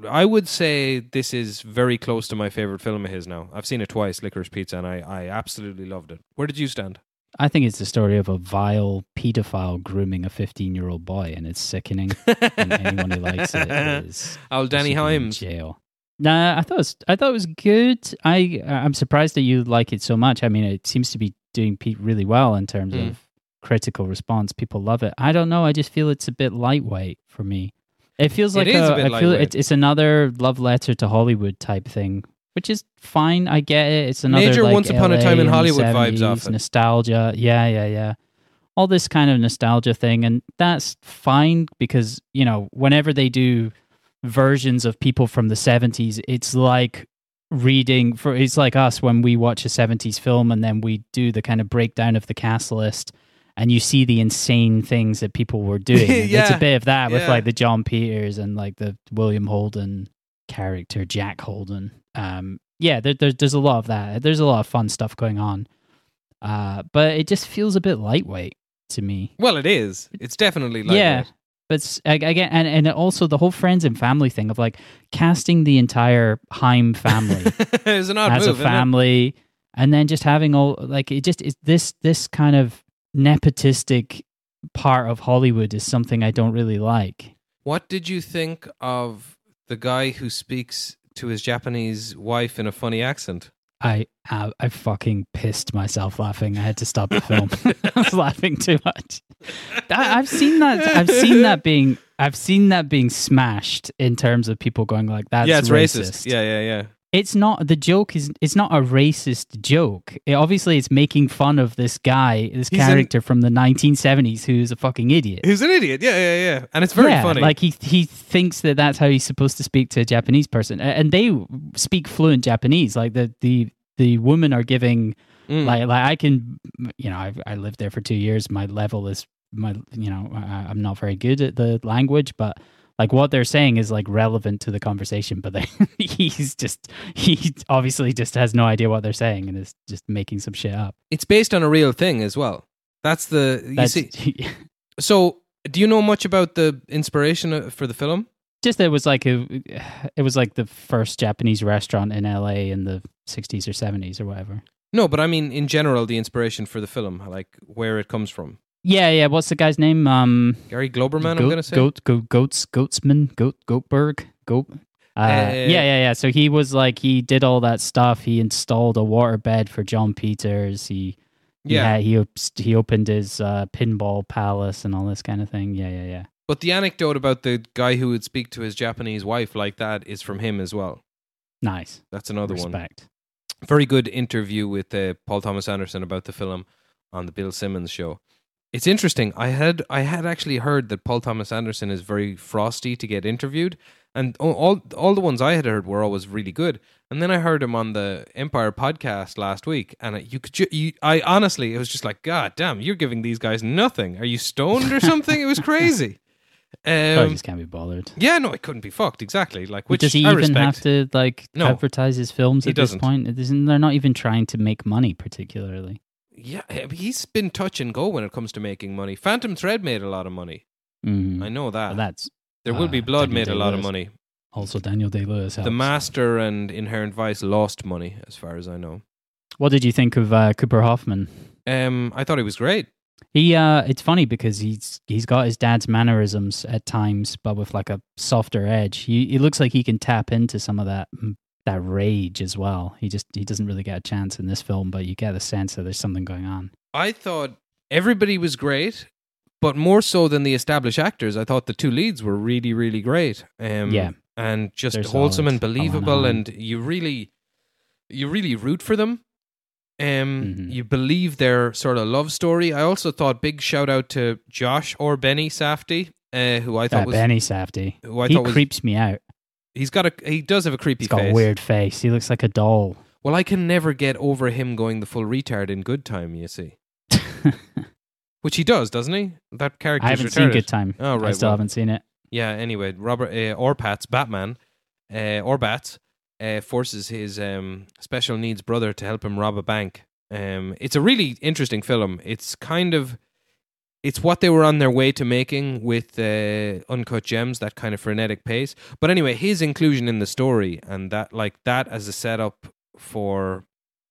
I would say this is very close to my favorite film of his now. I've seen it twice, Licorice Pizza, and I, I absolutely loved it. Where did you stand? I think it's the story of a vile pedophile grooming a 15 year old boy, and it's sickening. and anyone who likes it is Oh, Danny should be in Himes. jail. Nah, I thought it was, I thought it was good. I I'm surprised that you like it so much. I mean, it seems to be doing pe- really well in terms Mm. of critical response. People love it. I don't know. I just feel it's a bit lightweight for me. It feels like is a bit I feel lightweight. it's, another love letter to Hollywood type thing, which is fine. I get it. It's another Major like, Once Upon a Time in Hollywood vibes 70s, off it. nostalgia. Yeah, yeah, yeah. All this kind of nostalgia thing, and that's fine because you know whenever they do versions of people from the 70s it's like reading for it's like us when we watch a 70s film and then we do the kind of breakdown of the cast list and you see the insane things that people were doing And it's a bit of that with like the jon peters and like the william holden character Jack Holden. Um, yeah, there, there, there's a lot of that. There's a lot of fun stuff going on, uh, but it just feels a bit lightweight to me. Well, it is. It's definitely like yeah, but again, and and also the whole friends and family thing of like casting the entire Haim family it's an odd as move. a family, and then just having all like it just is this this kind of nepotistic part of Hollywood is something I don't really like. What did you think of the guy who speaks to his Japanese wife in a funny accent? I I, I fucking pissed myself laughing. I had to stop the film. I was laughing too much. I, I've seen that. I've seen that being. I've seen that being smashed in terms of people going like that's yeah, it's racist. racist. Yeah, yeah, yeah. It's not the joke is it's not a racist joke. It, obviously, it's making fun of this guy, this He's an- character from the 1970s who's a fucking idiot. He's an idiot. Yeah, yeah, yeah. And it's very yeah, funny. Like he he thinks that that's how he's supposed to speak to a Japanese person, and they speak fluent Japanese. Like the the the women are giving Mm. like like I can you know I I lived there for two years. My level is my you know I, I'm not very good at the language, but like what they're saying is like relevant to the conversation. But they, he's just he obviously just has no idea what they're saying and is just making some shit up. it's based on a real thing as well. That's the you That's, see. So, do you know much about the inspiration uh, for the film? just that it was like a, it was like the first Japanese restaurant in LA in the 60s or 70s or whatever. No, but I mean in general the inspiration for the film, like where it comes from. Yeah, yeah. What's the guy's name? Um, Gary Globerman, I'm gonna say. Goat, goat, goats, goatsman, goat, goatberg, goat. Uh, Uh, yeah, yeah, yeah. So he was like, he did all that stuff. He installed a waterbed for Jon Peters. He, yeah. yeah, he he opened his uh, pinball palace and all this kind of thing. Yeah, yeah, yeah. But the anecdote about the guy who would speak to his Japanese wife like that is from him as well. Nice. That's another one. Respect. Very good interview with uh, Paul Thomas Anderson about the film on the Bill Simmons show. It's interesting. I had I had actually heard that Paul Thomas Anderson is very frosty to get interviewed, and all all, the ones I had heard were always really good. And then I heard him on the Empire podcast last week, and I- you could ju- you, I honestly it was just like God damn, you're giving these guys nothing. Are you stoned or something? it was crazy. I Um, just can't be bothered. yeah, no, it couldn't be fucked. Exactly. Like, which Does he I even respect. have to like No. advertise his films at this doesn't. point? It isn't, they're not even trying to make money particularly. Yeah, he's been touch and go when it comes to making money. Phantom Thread made a lot of money. Mm. I know that. But that's there will be uh, blood Daniel made a lot of money. also Daniel Day Lewis. The Master and Inherent Vice lost money, as far as I know. What did you think of uh, Cooper Hoffman? Um, I thought he was great. He uh it's funny because he's he's got his dad's mannerisms at times, but with like a softer edge. He he looks like he can tap into some of that that rage as well. He just he doesn't really get a chance in this film, but you get the sense that there's something going on. I thought everybody was great, but more so than the established actors. I thought the two leads were really, really great. Um, Yeah. and just They're wholesome solid. and believable, and you really, you really root for them. Um, Mhm. you believe their sort of love story. I also thought big shout out to Josh or Benny Safdie, uh, who I thought That was Benny Safdie. who I he thought was creeps me out. He's got a he does have a creepy He's got face. a weird face. He looks like a doll. Well, I can never get over him going the full retard in Good Time. You see, which he does, doesn't he? That character. I haven't seen Good Time. Oh, I right, still well. haven't seen it. Yeah. Anyway, Robert uh, Orpat's Batman, uh, Orbats, uh, forces his um, special needs brother to help him rob a bank. Um, it's a really interesting film. It's kind of it's what they were on their way to making with uh, Uncut Gems, that kind of frenetic pace. But anyway, his inclusion in the story and that like that as a setup for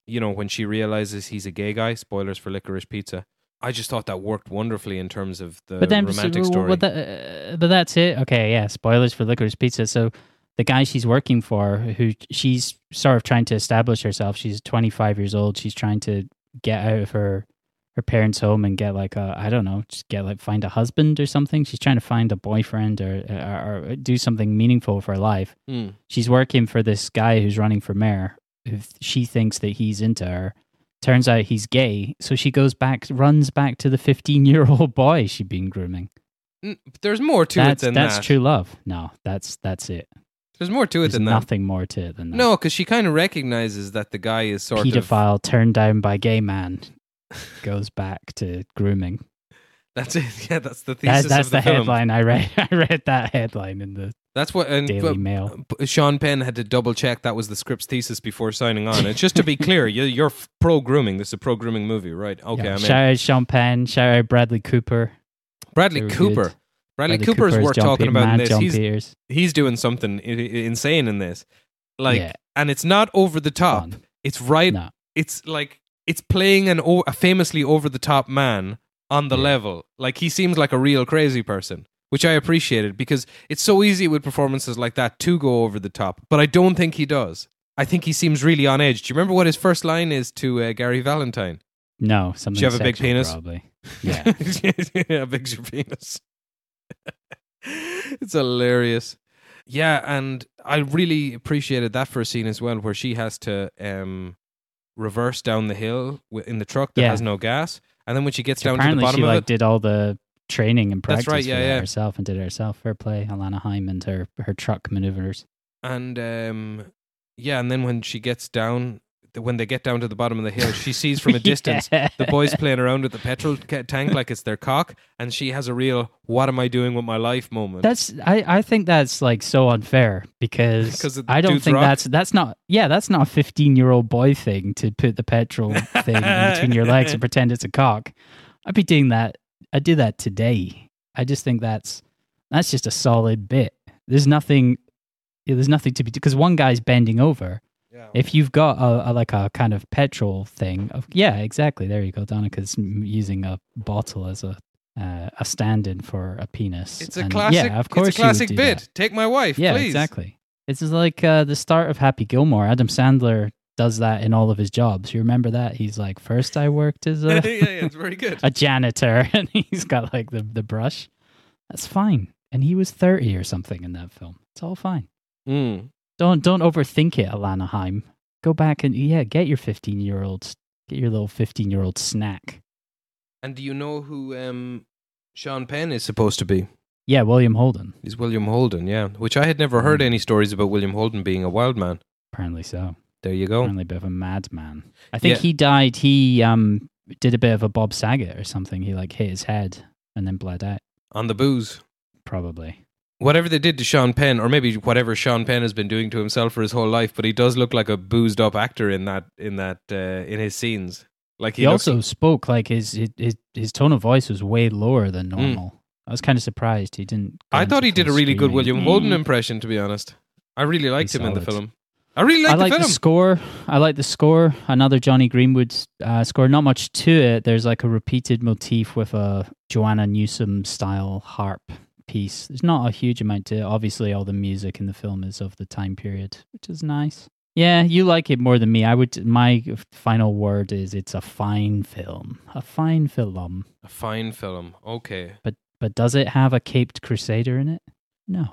you know when she realizes he's a gay guy. Spoilers for Licorice Pizza. I just thought that worked wonderfully in terms of the but then, romantic story. But, uh, but that's it. Okay, yeah. Spoilers for Licorice Pizza. So the guy she's working for, who she's sort of trying to establish herself. She's 25 years old. She's trying to get out of her her parents' home and get like a I don't know, just get like find a husband or something. She's trying to find a boyfriend or or, or do something meaningful for her life. Mm. She's working for this guy who's running for mayor. Who she thinks that he's into her. Turns out he's gay, so she goes back, runs back to the 15 year old boy she'd been grooming. N- There's more to that's it than that. that's that. true love. No, that's that's it. There's more to it There's than that. nothing more to it than that. No, because she kind of recognizes that the guy is sort of pedophile turned down by gay man goes back to grooming. That's it. Yeah, that's the thesis That, that's the, the, headline I read. I read that headline in the That's what and Daily but- Mail. Sean Penn had to double check that was the script's thesis before signing on. And just to be clear, you, you're pro grooming. This is a pro grooming movie, right? Okay, Yeah. I'm in. Shout out Sean Penn. Shout out Bradley Cooper. Bradley Cooper. good. Bradley, Bradley Cooper's Cooper is worth Jon talking about in this. Jon He's Peters. he's doing something i- insane in this, like, Yeah. and it's not over the top. Fun. It's right. No. It's like it's playing an o- a famously over the top man on the Yeah. level. Like he seems like a real crazy person, which I appreciated because it's so easy with performances like that to go over the top. But I don't think he does. I think he seems really on edge. Do you remember what his first line is to uh, Gary Valentine? No, something you have a big penis? Probably. Yeah. How big's your penis? it's hilarious. Yeah, and I really appreciated that for a scene as well, where she has to um, reverse down the hill in the truck that Yeah. has no gas, and then when she gets down to the bottom she of like it, did all the training and practice right, yeah, yeah. herself and did it herself. Fair play, Alana Haim and her her truck maneuvers. and um, yeah, and then when she gets down, when they get down to the bottom of the hill, she sees from a distance Yeah. the boys playing around with the petrol tank like it's their cock, and she has a real "What am I doing with my life?" moment. That's I, I think that's like so unfair because I don't think rock? that's that's not yeah that's not a fifteen year old boy thing to put the petrol thing in between your legs and pretend it's a cock. I'd be doing that. I'd do that today. I just think that's that's just a solid bit. There's nothing. There's nothing to be because one guy's bending over. Yeah. If you've got a, a like a kind of petrol thing, of, yeah, exactly. There you go. Donica's m- using a bottle as a uh, a stand-in for a penis. It's a And classic. Yeah, of course. it's a classic bit. that. Take my wife, Yeah, please. exactly. This is like uh, the start of Happy Gilmore. Adam Sandler does that in all of his jobs. You remember that? He's like, first I worked as yeah, a, yeah, it's very good. a janitor, and he's got like the the brush. That's fine. And he was thirty or something in that film. It's all fine. Mm. Don't don't overthink it, Alana Haim. Go back and yeah, get your fifteen year olds, get your little fifteen year old snack. And do you know who um, Sean Penn is supposed to be? Yeah, William Holden. He's William Holden, yeah. Which I had never heard Mm. any stories about William Holden being a wild man. Apparently so. There you go. Apparently a bit of a madman. I think Yeah. he died. He um did a bit of a Bob Saget or something. He like hit his head and then bled out. On the booze. Probably. Whatever they did to Sean Penn, or maybe whatever Sean Penn has been doing to himself for his whole life, but he does look like a boozed up actor in that in that uh, in his scenes. Like he, He, looks, also spoke like his, his his his tone of voice was way lower than Mm. normal. I was kind of surprised he didn't. I thought he did a full really good screaming. William Holden Mm. impression, to be honest. I really liked He's him in the film. I really liked I like the the, film. score. I like the score. Another Jonny Greenwood uh, score. Not much to it. There's like a repeated motif with a Joanna Newsom style harp piece. There's not a huge amount to it. Obviously, all the music in the film is of the time period, which is nice. Yeah, you like it more than me. I would. My final word is it's a fine film. A fine film. a fine film. Okay. But but does it have a caped crusader in it? No.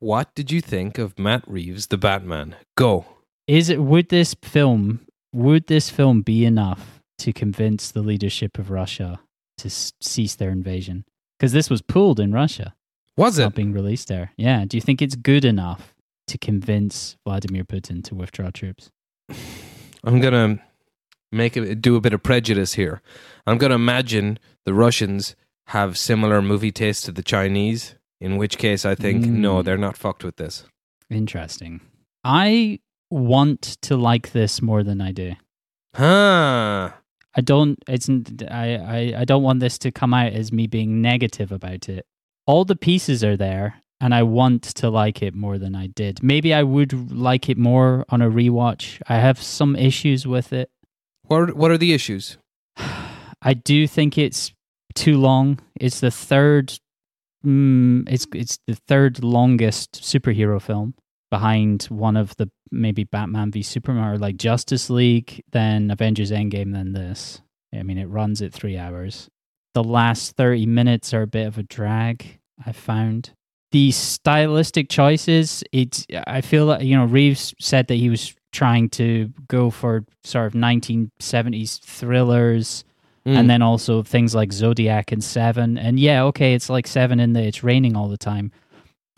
What did you think of Matt Reeves, the Batman? Go. Is it would this film would this film be enough to convince the leadership of Russia to s- cease their invasion? Because this was pulled in Russia, Was not it? being released there. Yeah. Do you think it's good enough to convince Vladimir Putin to withdraw troops? I'm gonna make it do a bit of prejudice here. I'm gonna imagine the Russians have similar movie tastes to the Chinese. In which case, I think no, Mm. they're not fucked with this. Interesting. I want to like this more than I do. Huh. I don't. It's. I. I. I don't want this to come out as me being negative about it. All the pieces are there, and I want to like it more than I did. Maybe I would like it more on a rewatch. I have some issues with it. What are, what are the issues? I do think it's too long. It's the third. Mm, it's it's the third longest superhero film behind one of the maybe Batman v Superman or like Justice League, then Avengers Endgame, then this. I mean, it runs at three hours. The last thirty minutes are a bit of a drag. I found the stylistic choices. It's I feel like you know Reeves said that he was trying to go for sort of 1970s thrillers Mm. and then also things like Zodiac and Seven. And yeah, okay, it's like Seven in that it's raining all the time.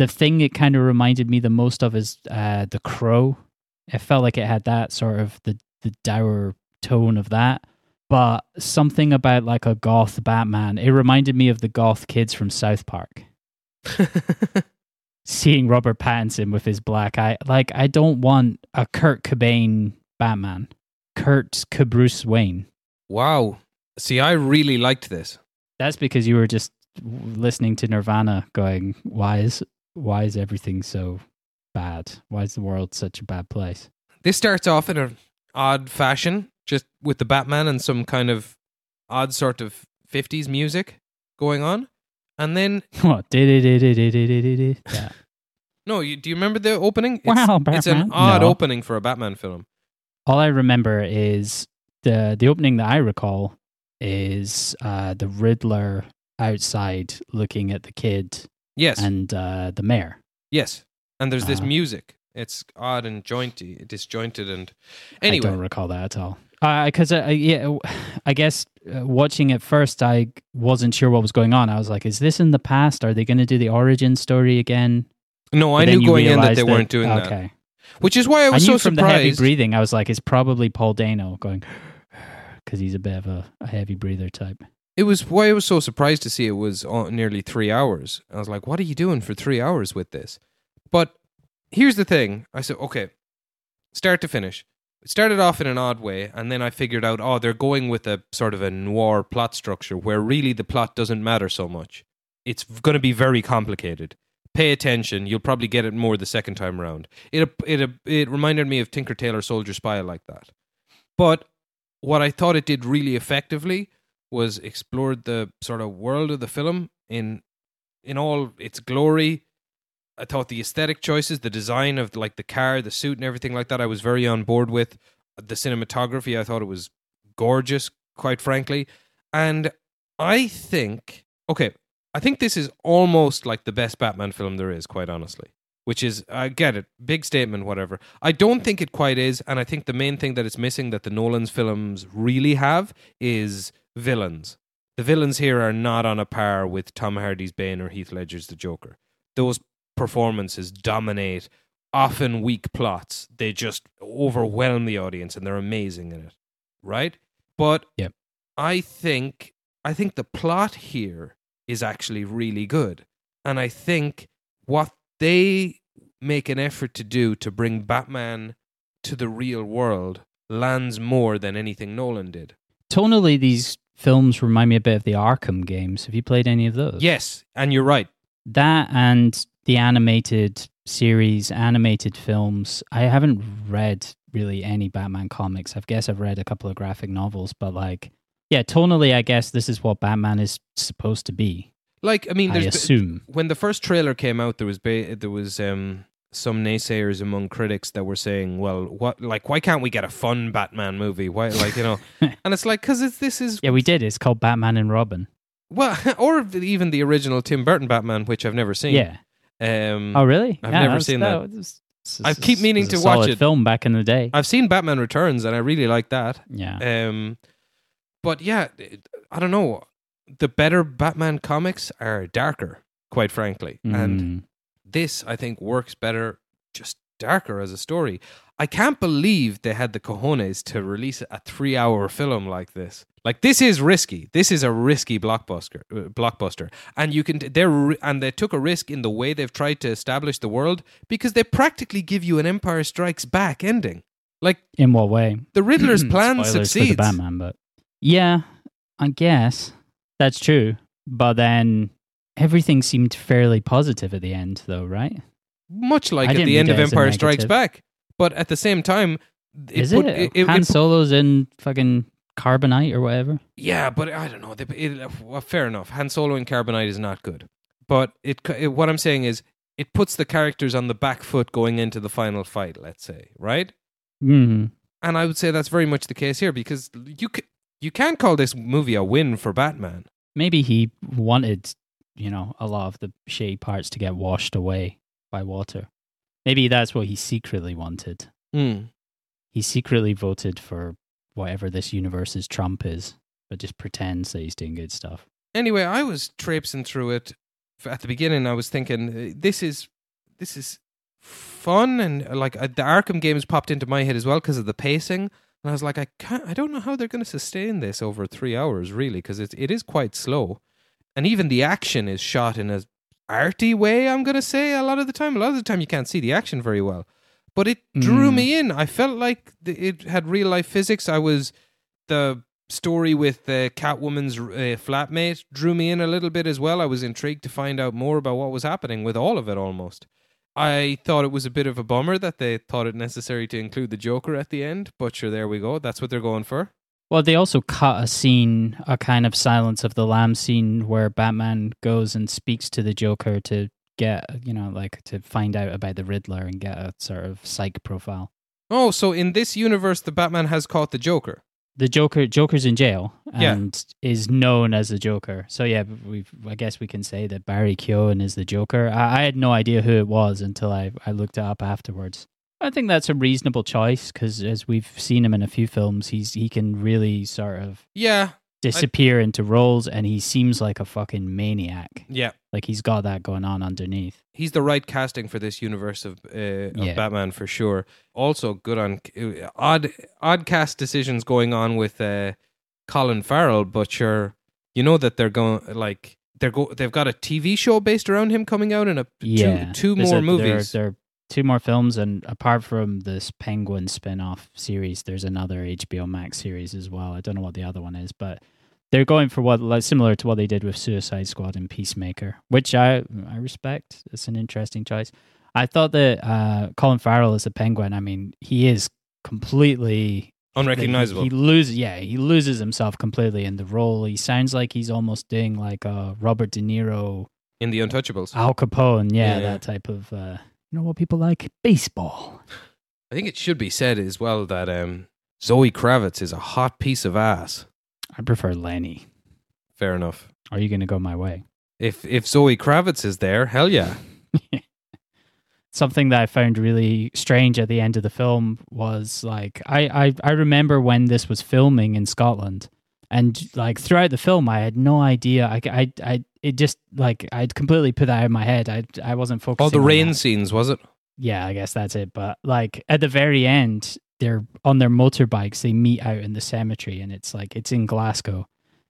The thing it kind of reminded me the most of is uh, The Crow. It felt like it had that sort of the the dour tone of that, but something about like a goth Batman. It reminded me of the goth kids from South Park. Seeing Robert Pattinson with his black eye, like I don't want a Kurt Cobain Batman. Kurt Bruce Wayne. wow. See, I really liked this. That's because you were just listening to Nirvana, going, "Why is why is everything so bad? Why is the world such a bad place?" This starts off in an odd fashion, just with the Batman and some kind of odd sort of 50s music going on. And then, What? Yeah. no, you, do you remember the opening? It's, Wow, it's an odd No. opening for a Batman film. All I remember is the the opening that I recall is uh, the Riddler outside looking at the kid Yes, and uh, the mayor. yes. And there's this Uh-huh. music. It's odd and jointy, disjointed, and anyway, I don't recall that at all. Uh, because I, uh, uh, yeah, I guess uh, watching it first, I wasn't sure what was going on. I was like, "Is this in the past? Are they going to do the origin story again?" no, I But then knew going in that they weren't doing that, okay. which is why I I, was knew so from the heavy breathing. I was like, "It's probably Paul Dano going," because he's a bit of a, a heavy breather type. It was why I was so surprised to see it was nearly three hours. I was like, "What are you doing for three hours with this?" But here's the thing: I said, "Okay, start to finish." It started off in an odd way, and then I figured out, oh, they're going with a sort of a noir plot structure where really the plot doesn't matter so much. It's going to be very complicated. Pay attention; you'll probably get it more the second time around. It it it reminded me of Tinker Tailor Soldier Spy like that. But what I thought it did really effectively was explored the sort of world of the film in in all its glory. I thought the aesthetic choices, the design of like the car, the suit, and everything like that, I was very on board with. The cinematography, I thought it was gorgeous, quite frankly. And I think, okay, I think this is almost like the best Batman film there is, quite honestly. Which is, I get it, big statement, whatever. I don't think it quite is, and I think the main thing that it's missing that the Nolan's films really have is villains. The villains here are not on a par with Tom Hardy's Bane or Heath Ledger's The Joker. Those performances dominate often weak plots. They just overwhelm the audience and they're amazing in it. Right? But Yep. I think I think the plot here is actually really good. And I think what they make an effort to do to bring Batman to the real world lands more than anything Nolan did. Tonally, these films remind me a bit of the Arkham games. Have you played any of those? Yes, and you're right. that and the animated series, animated films. I haven't read really any Batman comics. I guess I've read a couple of graphic novels, but like, yeah, tonally, I guess this is what Batman is supposed to be. Like I mean, I there's assume. when the first trailer came out, there was ba- there was um, some naysayers among critics that were saying, "Well, what like why can't we get a fun Batman movie? Why like you know?" and it's like because this is Yeah, we did. It's called Batman and Robin. well, or even the original Tim Burton Batman, which I've never seen. Yeah. Um, Oh, really? I've Yeah, never seen that. was- I keep meaning to watch it. Film back in the day. I've seen Batman Returns, and I really like that. yeah. Um, but yeah, I don't know. The better Batman comics are darker, quite frankly, and Mm. this I think works better, just darker as a story. I can't believe they had the cojones to release a three-hour film like this. Like this is risky. This is a risky blockbuster. Uh, blockbuster, and you can they're and they took a risk in the way they've tried to establish the world because they practically give you an Empire Strikes Back ending. Like in what way? the Riddler's plan Spoilers for the succeeds. Batman, but yeah, I guess that's true. But then everything seemed fairly positive at the end, though, right? much like at the end of Empire Strikes. Back. But at the same time, it Is put, it? it, Han it- Solo's in fucking carbonite or whatever. yeah, but I don't know. It, well, fair enough. Han Solo in Carbonite is not good. But it, it, what I'm saying is, it puts the characters on the back foot going into the final fight. Let's say, right? hmm And I would say that's very much the case here because you ca you can't call this movie a win for Batman. Maybe he wanted, you know, a lot of the shady parts to get washed away by water. Maybe that's what he secretly wanted. Mm. He secretly voted for whatever this universe's Trump is, but just pretends that he's doing good stuff. anyway, I was traipsing through it at the beginning. I was thinking, uh, this is this is fun, and uh, like uh, the Arkham games popped into my head as well because of the pacing. And I was like, I can't, I don't know how they're going to sustain this over three hours, really, because it, it is quite slow. And even the action is shot in a arty way, I'm going to say, a lot of the time. A lot of the time, you can't see the action very well. But it drew Mm. me in. I felt like it had real life physics. I was, the story with uh, Catwoman's uh, flatmate drew me in a little bit as well. I was intrigued to find out more about what was happening with all of it almost. I thought it was a bit of a bummer that they thought it necessary to include the Joker at the end, but sure, there we go. That's what they're going for. Well, they also cut a scene, a kind of Silence of the Lamb scene, where Batman goes and speaks to the Joker to get, you know, like to find out about the Riddler and get a sort of psych profile. Oh, so in this universe, the Batman has caught the Joker. The Joker, Joker's in jail Yeah. and is known as the Joker. So yeah, we I guess we can say that Barry Keoghan is the Joker. I, I had no idea who it was until I I looked it up afterwards. I think that's a reasonable choice because as we've seen him in a few films, he's he can really sort of Yeah, disappear into roles, and he seems like a fucking maniac. yeah. Like he's got that going on underneath. He's the right casting for this universe of, uh, of Yeah. Batman for sure. Also, good on uh, odd odd cast decisions going on with uh, Colin Farrell, but sure, you know that they're going like they're go they've got a TV show based around him coming out and a Yeah, two, two more a- movies. There, are two more films, and apart from this Penguin spin-off series, there's another HBO Max series as well. I don't know what the other one is, but they're going for what like, similar to what they did with Suicide Squad and Peacemaker, which I I respect. It's an interesting choice. I thought that uh, Colin Farrell as the Penguin. I mean, he is completely Unrecognizable. He, he loses, yeah, he loses himself completely in the role. He sounds like he's almost doing like a Robert De Niro, in the Untouchables. Al Capone, yeah, Yeah, yeah. that type of, uh, you know what people like, baseball. I think it should be said as well that um, Zoe Kravitz is a hot piece of ass. I prefer Lenny. Fair enough. Are you going to go my way? If if Zoe Kravitz is there, hell yeah. Something that I found really strange at the end of the film was like I, I, I remember when this was filming in Scotland, and like throughout the film, I had no idea. I, I, I it just like I'd completely put that out of my head. I, I wasn't oh, focusing. All the rain scenes, was it? yeah, I guess that's it. But like at the very end, they're on their motorbikes. They meet out in the cemetery, and it's like it's in Glasgow.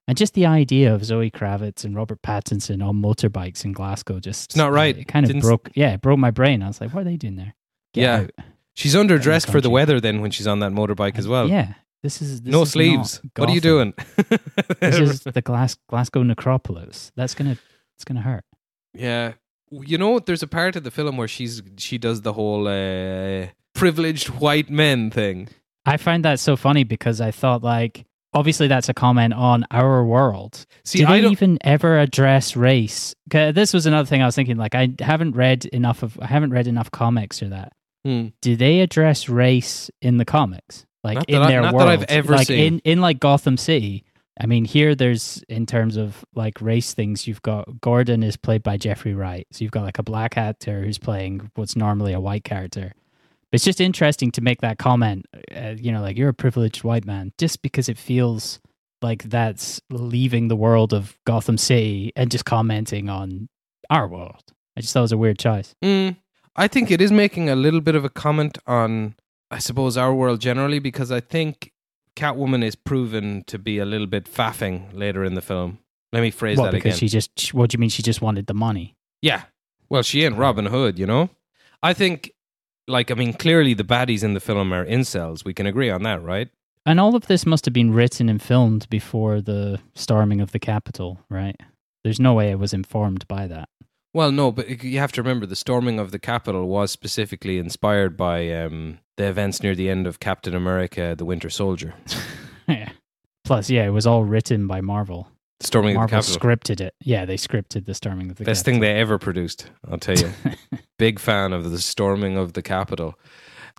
And just the idea of Zoe Kravitz and Robert Pattinson on motorbikes in Glasgow just It's not uh, right. It kind of Didn't broke. Yeah, it broke my brain. I was like, what are they doing there? Get Yeah. out. She's underdressed for the weather then when she's on that motorbike as uh, well. Yeah, this is this no is sleeves. What are you doing? This is the Glas- Glasgow necropolis. That's gonna it's gonna hurt. yeah. You know, there's a part of the film where she's she does the whole uh, privileged white men thing. I find that so funny because I thought like obviously that's a comment on our world. See, Do I they don't. even ever address race? This was another thing I was thinking. Like, I haven't read enough of, I haven't read enough comics or that. Hmm. Do they address race in the comics? Like Not in that I- their not that world? I've ever like seen. in in like Gotham City. I mean, here there's in terms of like race things. You've got Gordon is played by Jeffrey Wright, so you've got like a black actor who's playing what's normally a white character. But it's just interesting to make that comment. Uh, you know, like you're a privileged white man, just because it feels like that's leaving the world of Gotham City and just commenting on our world. I just thought it was a weird choice. Mm, I think it is making a little bit of a comment on, I suppose, our world generally, because I think Catwoman is proven to be a little bit faffing later in the film. Let me phrase What, that because again. she just, what do you mean she just wanted the money? Yeah. Well, she ain't Robin Hood, you know? I think, like, I mean, clearly the baddies in the film are incels. We can agree on that, right? And all of this must have been written and filmed before the storming of the Capitol, right? There's no way I was informed by that. Well, no, but you have to remember the storming of the Capitol was specifically inspired by um, the events near the end of Captain America: The Winter Soldier. yeah. Plus, yeah, it was all written by Marvel. The storming Marvel of the Capitol. scripted it. Yeah, they scripted the storming of the Capitol. Best thing they ever produced, I'll tell you. Big fan of the storming of the Capitol.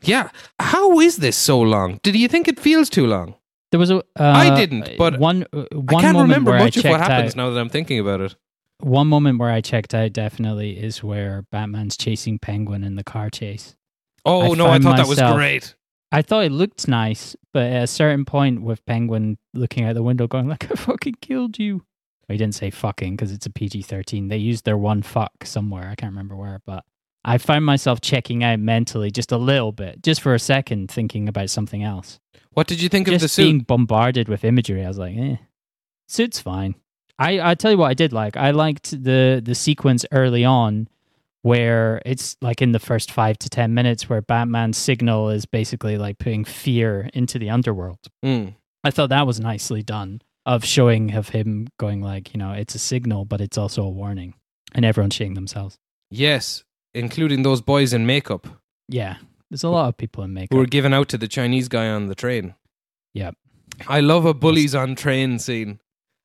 Yeah, how is this so long? Did you think it feels too long? There was a. Uh, I didn't, but one. Uh, one I can't remember much of what happens out, now that I'm thinking about it. One moment where I checked out definitely is where Batman's chasing Penguin in the car chase. Oh I no, I thought that was great. I thought it looked nice, but at a certain point with Penguin looking out the window going like, I fucking killed you. He didn't say fucking because it's a PG-13. They used their one fuck somewhere. I can't remember where, but I found myself checking out mentally just a little bit, just for a second, thinking about something else. What did you think of the Just suit? being bombarded with imagery, I was like, eh, suit's fine. I I tell you what, I did like. I liked the the sequence early on where it's like in the first five to ten minutes where Batman's signal is basically like putting fear into the underworld. Mm. I thought that was nicely done of showing of him going like, you know, it's a signal, but it's also a warning, and everyone's shitting themselves. Yes, including those boys in makeup Yeah, there's a lot of people in makeup. who were given out to the Chinese guy on the train. Yeah, I love a bullies on train scene.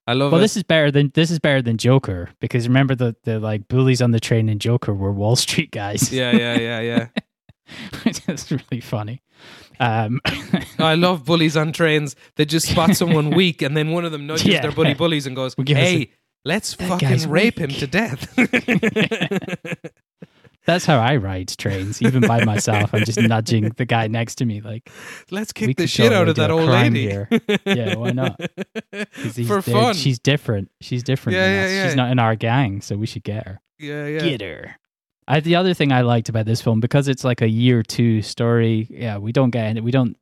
I love Well, it. this is better than this is better than Joker because remember the the like bullies on the train in Joker were Wall Street guys. yeah, yeah, yeah, yeah. is really funny. Um, I love bullies on trains. They just spot someone weak, and then one of them nudges Yeah. their buddy bullies and goes, Well, give us "Hey, a- let's fucking rape him to death." That's how I ride trains, even by myself. I'm just nudging the guy next to me, like let's kick the shit out of that old lady. here. Yeah, why not? he's For fun. She's different. She's different. Yeah, than yeah, us. yeah. She's not in our gang, so we should get her. yeah, yeah. Get her. I, the other thing I liked about this film because it's like a year two story. Yeah, we don't get any, we don't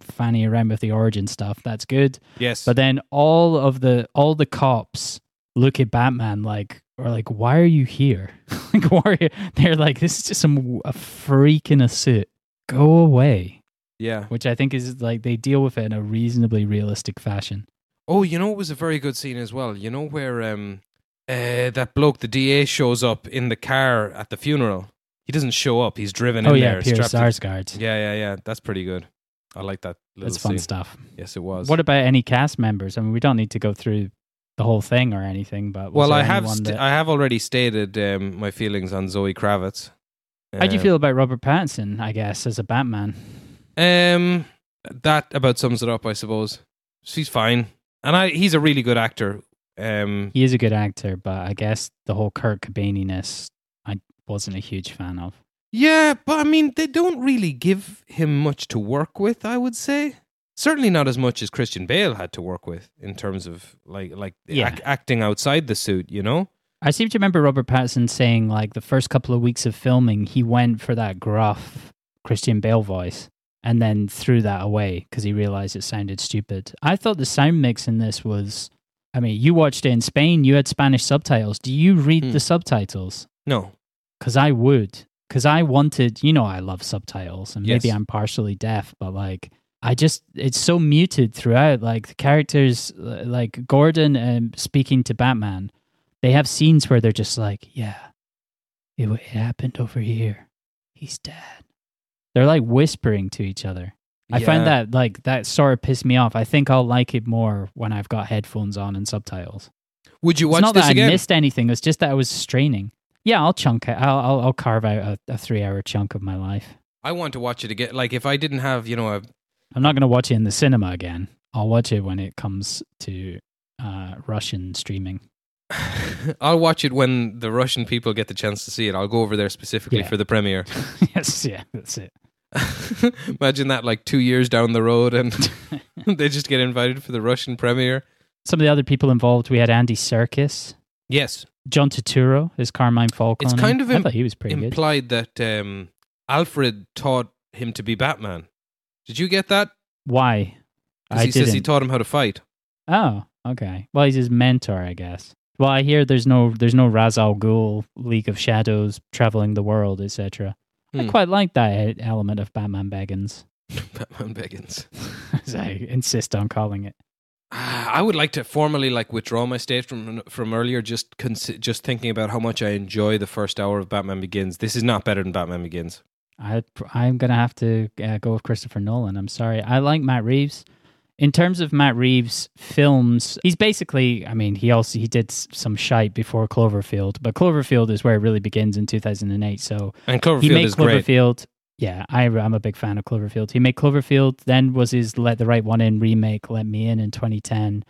fanny around with the origin stuff. That's good. Yes. But then all of the all the cops look at Batman like or like, why are you here? like, why are you? They're like, this is just some a freak in a suit. Go away. yeah. Which I think is like they deal with it in a reasonably realistic fashion. Oh, you know, it was a very good scene as well. You know where um, uh, that bloke, the DA, shows up in the car at the funeral. He doesn't show up. He's driven oh in yeah, there. Pierce Sarsgaard. Yeah, yeah, yeah. That's pretty good. I like that little That's fun scene. stuff. Yes, it was. What about any cast members? I mean, we don't need to go through the whole thing or anything, but well, I have st- that- I have already stated um, my feelings on Zoe Kravitz. How do you Um, feel about Robert Pattinson? I guess as a Batman. Um, that about sums it up, I suppose. She's fine, and I he's a really good actor. Um, He is a good actor, but I guess the whole Kurt Cobain-ness I wasn't a huge fan of. yeah, but I mean, they don't really give him much to work with. I would say certainly not as much as Christian Bale had to work with in terms of like like Yeah. ac- acting outside the suit. You know? I seem to remember Robert Pattinson saying like the first couple of weeks of filming, he went for that gruff Christian Bale voice and then threw that away because he realized it sounded stupid. I thought the sound mix in this was, I mean, you watched it in Spain, you had Spanish subtitles. Do you read Hmm. the subtitles? No. Because I would. Because I wanted, you know, I love subtitles and maybe I'm partially deaf, but like, I just, it's so muted throughout. Like, the characters, like Gordon um, speaking to Batman, they have scenes where they're just like, yeah, it, it happened over here. He's dead. They're like whispering to each other. I find that like that sort of pissed me off. I think I'll like it more when I've got headphones on and subtitles. Would you It's watch not this that again? I missed anything. It's just that I was straining. Yeah, I'll chunk it. I'll I'll, I'll carve out a, a three hour chunk of my life. I want to watch it again. Like if I didn't have, you know, a I'm not going to watch it in the cinema again. I'll watch it when it comes to uh, Russian streaming. I'll watch it when the Russian people get the chance to see it. I'll go over there specifically Yeah. for the premiere. yes, yeah, that's it. Imagine that like two years down the road and they just get invited for the Russian premiere. Some of the other people involved, we had Andy Serkis, Yes. John Turturro is Carmine Falcone. It's kind of I im- thought he was pretty good. Implied that um, Alfred taught him to be Batman. Did you get that? Why? I he says he taught him how to fight. Oh, okay. Well, he's his mentor, I guess. Well, I hear there's no there's no Ra's al Ghul, League of Shadows, traveling the world, etc. I Hmm. quite like that element of Batman Begins, Batman Begins. as I insist on calling it. Ah, I would like to formally like withdraw my state from from earlier. Just consi- just thinking about how much I enjoy the first hour of Batman Begins. This is not better than Batman Begins. I I'm gonna have to uh, go with Christopher Nolan. I'm sorry. I like Matt Reeves. In terms of Matt Reeves' films, he's basically. I mean, he also he did some shite before Cloverfield, but Cloverfield is where it really begins in 2008. So And Cloverfield he made is great. Cloverfield. Yeah, I, I'm a big fan of Cloverfield. He made Cloverfield. Then was his Let the Right One In remake, Let Me In, in 2010.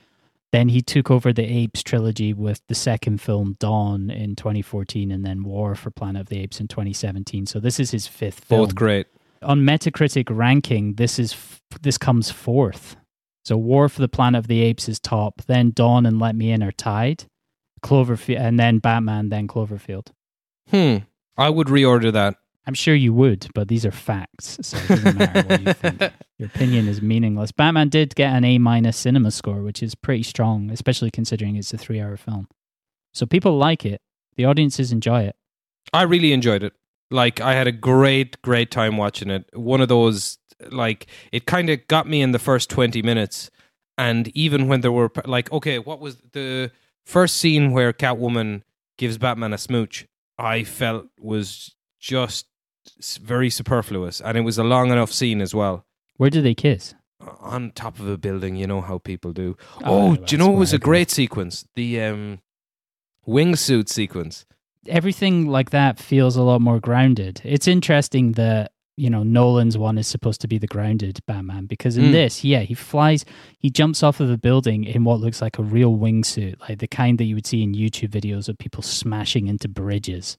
Then he took over the Apes trilogy with the second film Dawn in 2014, and then War for Planet of the Apes in 2017. So this is his fifth film. Both great. On Metacritic ranking, this is f- this comes fourth. So War for the Planet of the Apes is top. Then Dawn and Let Me In are tied. Cloverfield, and then Batman, then Cloverfield. Hmm. I would reorder that. I'm sure you would, but these are facts, so it doesn't matter what you think. Your opinion is meaningless. Batman did get an A minus cinema score, which is pretty strong, especially considering it's a three hour film. So people like it. The audiences enjoy it. I really enjoyed it. Like I had a great, great time watching it. One of those like it kind of got me in the first twenty minutes, and even when there were like, okay, what was the first scene where Catwoman gives Batman a smooch? I felt was just very superfluous, and it was a long enough scene as well. Where do they kiss? On top of a building, you know how people do. Oh, Oh, do you know what was a great sequence? The um, wingsuit sequence. Everything like that feels a lot more grounded. It's interesting that you know Nolan's one is supposed to be the grounded Batman because in Mm. this, yeah, he flies, he jumps off of a building in what looks like a real wingsuit, like the kind that you would see in YouTube videos of people smashing into bridges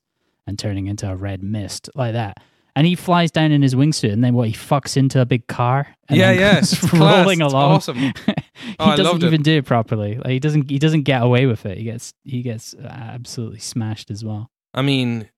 and turning into a red mist like that. And he flies down in his wingsuit, and then what? He fucks into a big car. And yeah, yeah, it's class. rolling It's along. awesome. he Oh, doesn't it. even do it properly. Like he doesn't. He doesn't get away with it. He gets. He gets uh, absolutely smashed as well. I mean,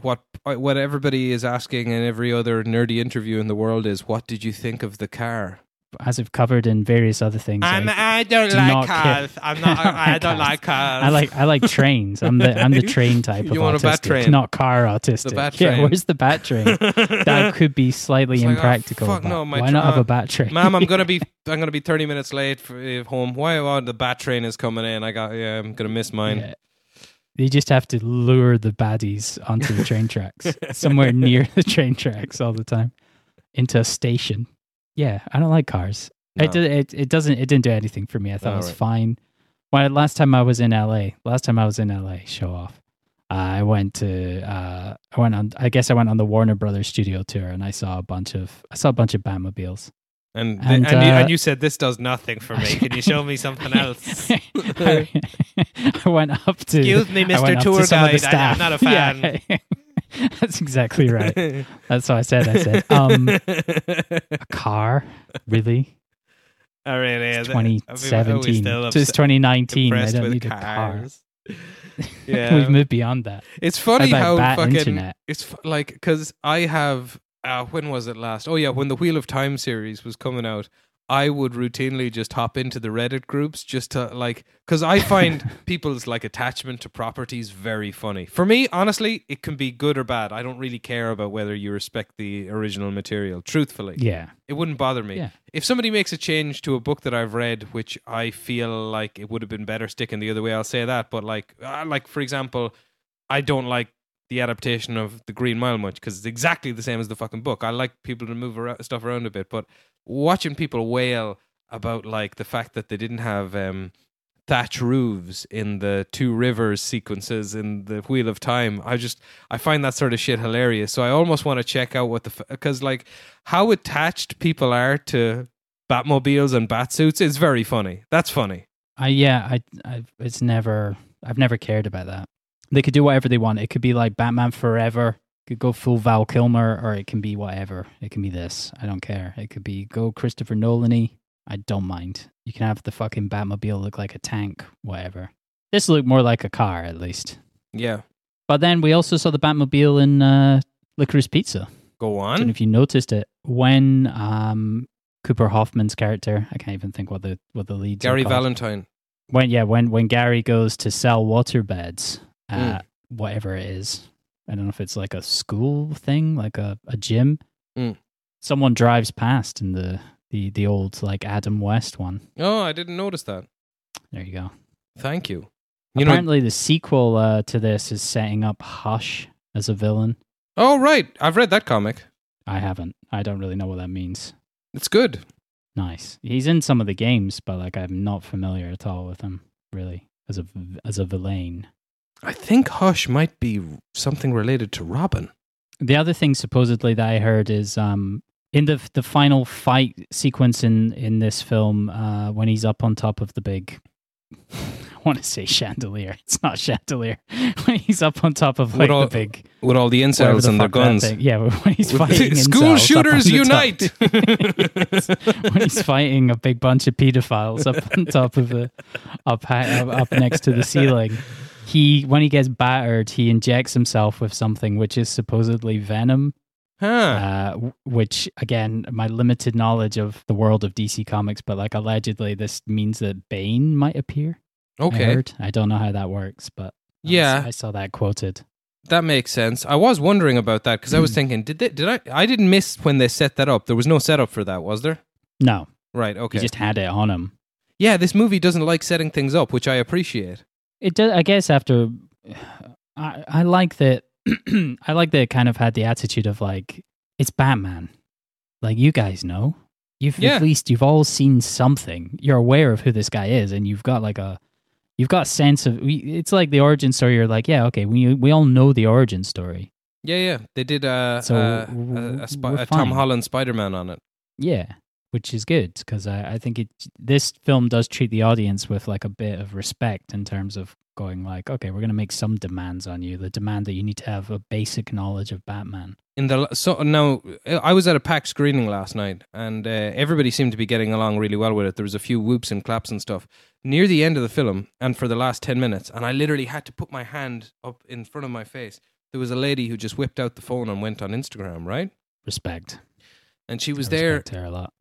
what what everybody is asking in every other nerdy interview in the world is, what did you think of the car? As I've covered in various other things, I, I don't do not care. I'm not- I don't like cars. I like I like trains. I'm the I'm the train type of You want a bat autistic, train? not car autistic. The bat Yeah, train. where's the bat train? that could be slightly It's like, oh, impractical. fuck no, my why not have a bat train? Ma'am, I'm gonna be I'm gonna be 30 minutes late for uh, home. Why? Oh, the bat train is coming in. I got yeah. I'm gonna miss mine. Yeah. You just have to lure the baddies onto the train tracks, somewhere near the train tracks all the time, into a station. Yeah, I don't like cars. No. It, did, it it doesn't it didn't do anything for me. I thought it was Alright. fine. When last time I was in LA, last time I was in LA, show off. Uh, I went to uh, I went on. I guess I went on the Warner Brothers studio tour, and I saw a bunch of I saw a bunch of Batmobiles. And And, and, you, uh, and you said this does nothing for me. Can you show me something else? I, went up to. Excuse me, to Tour the Guide. I, am not a fan. Yeah. That's exactly right. That's what I said. I said, um, a car, really? I really It's is. I mean, are we 2017. still So it's 2019. I don't need a car. Yeah. We've moved beyond that. It's funny How how fucking internet? it's like because I have uh, when was it last? Oh yeah, when the Wheel of Time series was coming out, I would routinely just hop into the Reddit groups just to like because I find people's like attachment to properties very funny. For me, honestly, it can be good or bad. I don't really care about whether you respect the original material. Truthfully, Yeah. it wouldn't bother me. Yeah. If somebody makes a change to a book that I've read, which I feel like it would have been better sticking the other way, I'll say that. But like, uh, like for example, I don't like the adaptation of the Green Mile much because it's exactly the same as the fucking book. I like people to move around, stuff around a bit, but watching people wail about like the fact that they didn't have um, thatch roofs in the two rivers sequences in the Wheel of Time, I just I find that sort of shit hilarious. So I almost want to check out what the because like how attached people are to Batmobiles and Batsuits is very funny. That's funny. I yeah, I I it's never I've never cared about that. They could do whatever they want. It could be like Batman Forever. Could go full Val Kilmer, or it can be whatever. It can be this. I don't care. It could be go Christopher Nolan. I don't mind. You can have the fucking Batmobile look like a tank, whatever. This looked more like a car, at least. Yeah. But then we also saw the Batmobile in uh, Licorice Pizza. Go I don't know if you noticed it when um, Cooper Hoffman's character. I can't even think what the what the leads. are Gary Valentine. when yeah when when Gary goes to sell waterbeds Mm. at whatever it is I don't know if it's like a school thing like a, a gym Mm. someone drives past in the the the old like Adam West one Oh, I didn't notice that. there you go Thank you. You know, apparently the sequel uh, to this is setting up Hush as a villain oh right, I've read that comic. I haven't I don't really know what that means It's good. nice he's in some of the games but like I'm not familiar at all with him really as a as a villain I think Hush might be something related to Robin. The other thing supposedly that I heard is um in the the final fight sequence in in this film uh when he's up on top of the big I want to say chandelier. It's not chandelier. when he's up on top of like all- the big With all the incels the and their guns. Yeah, when he's fighting School incels up on shooters unite! When he's fighting a big bunch of pedophiles up on top of the up high, up, up next to the ceiling. He when he gets battered, he injects himself with something which is supposedly venom. Huh. Uh, which again, my limited knowledge of the world of DC Comics, but like allegedly, this means that Bane might appear. I, okay. heard. I don't know how that works, but I Yeah. I saw that quoted. That makes sense. I was wondering about that because I Hmm. was thinking, did they, did I? I didn't miss when they set that up. There was no setup for that, was there? No, Right. Okay. He just had it on him. yeah, this movie doesn't like setting things up, which I appreciate. It does. I guess after, I I like that. I like that it kind of had the attitude of like it's Batman. Like you guys know, you've Yeah. at least you've all seen something. You're aware of who this guy is, and you've got like a, you've got a sense of. It's like the origin story. You're like, yeah, okay, we we all know the origin story. Yeah, yeah. They did uh, So, uh, a, a, we're a Tom. Holland Spider Man on it. Yeah, which is good because I, I think it this film does treat the audience with like a bit of respect in terms of going like, okay, we're gonna make some demands on you. The demand that you need to have a basic knowledge of Batman. In the so now, I was at a packed screening last night, and uh, everybody seemed to be getting along really well with it. There was a few whoops and claps and stuff near the end of the film, and for the last ten minutes, and I literally had to put my hand up in front of my face. There was a lady who just whipped out the phone and went on Instagram, right? Respect. And she was there. a lot.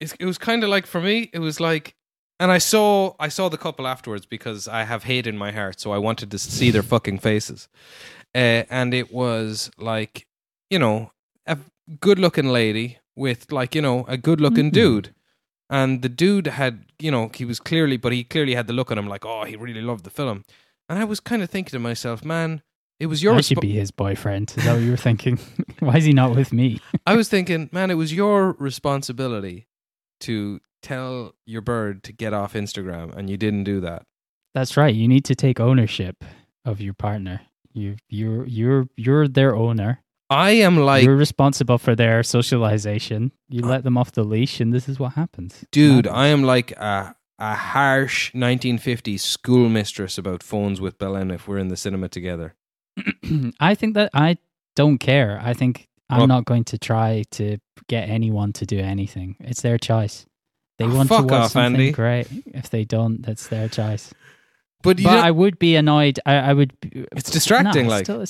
It's, it was kind of like for me, it was like, and I saw I saw the couple afterwards because I have hate in my heart, so I wanted to see their fucking faces, uh, and it was like, you know, a good looking lady with like you know a good looking Mhm. dude, and the dude had you know he was clearly, but he clearly had the look on him like oh he really loved the film, and I was kind of thinking to myself, man. It was your I should respo- be his boyfriend. Is that what you were thinking? Why is he not with me? I was thinking, man, it was your responsibility to tell your bird to get off Instagram, and you didn't do that. That's right. You need to take ownership of your partner. You you're you're you're their owner. I am like, you're responsible for their socialization. You uh, let them off the leash, and this is what happens. dude, Happens. I am like a a harsh 1950s schoolmistress about phones with Belen if we're in the cinema together. I think that I don't care. I think I'm Well- not going to try to get anyone to do anything. It's their choice. They Oh, want to watch off, something Andy. great. If they don't, that's their choice. But but I would be annoyed. I, I would. It's distracting, No, like. still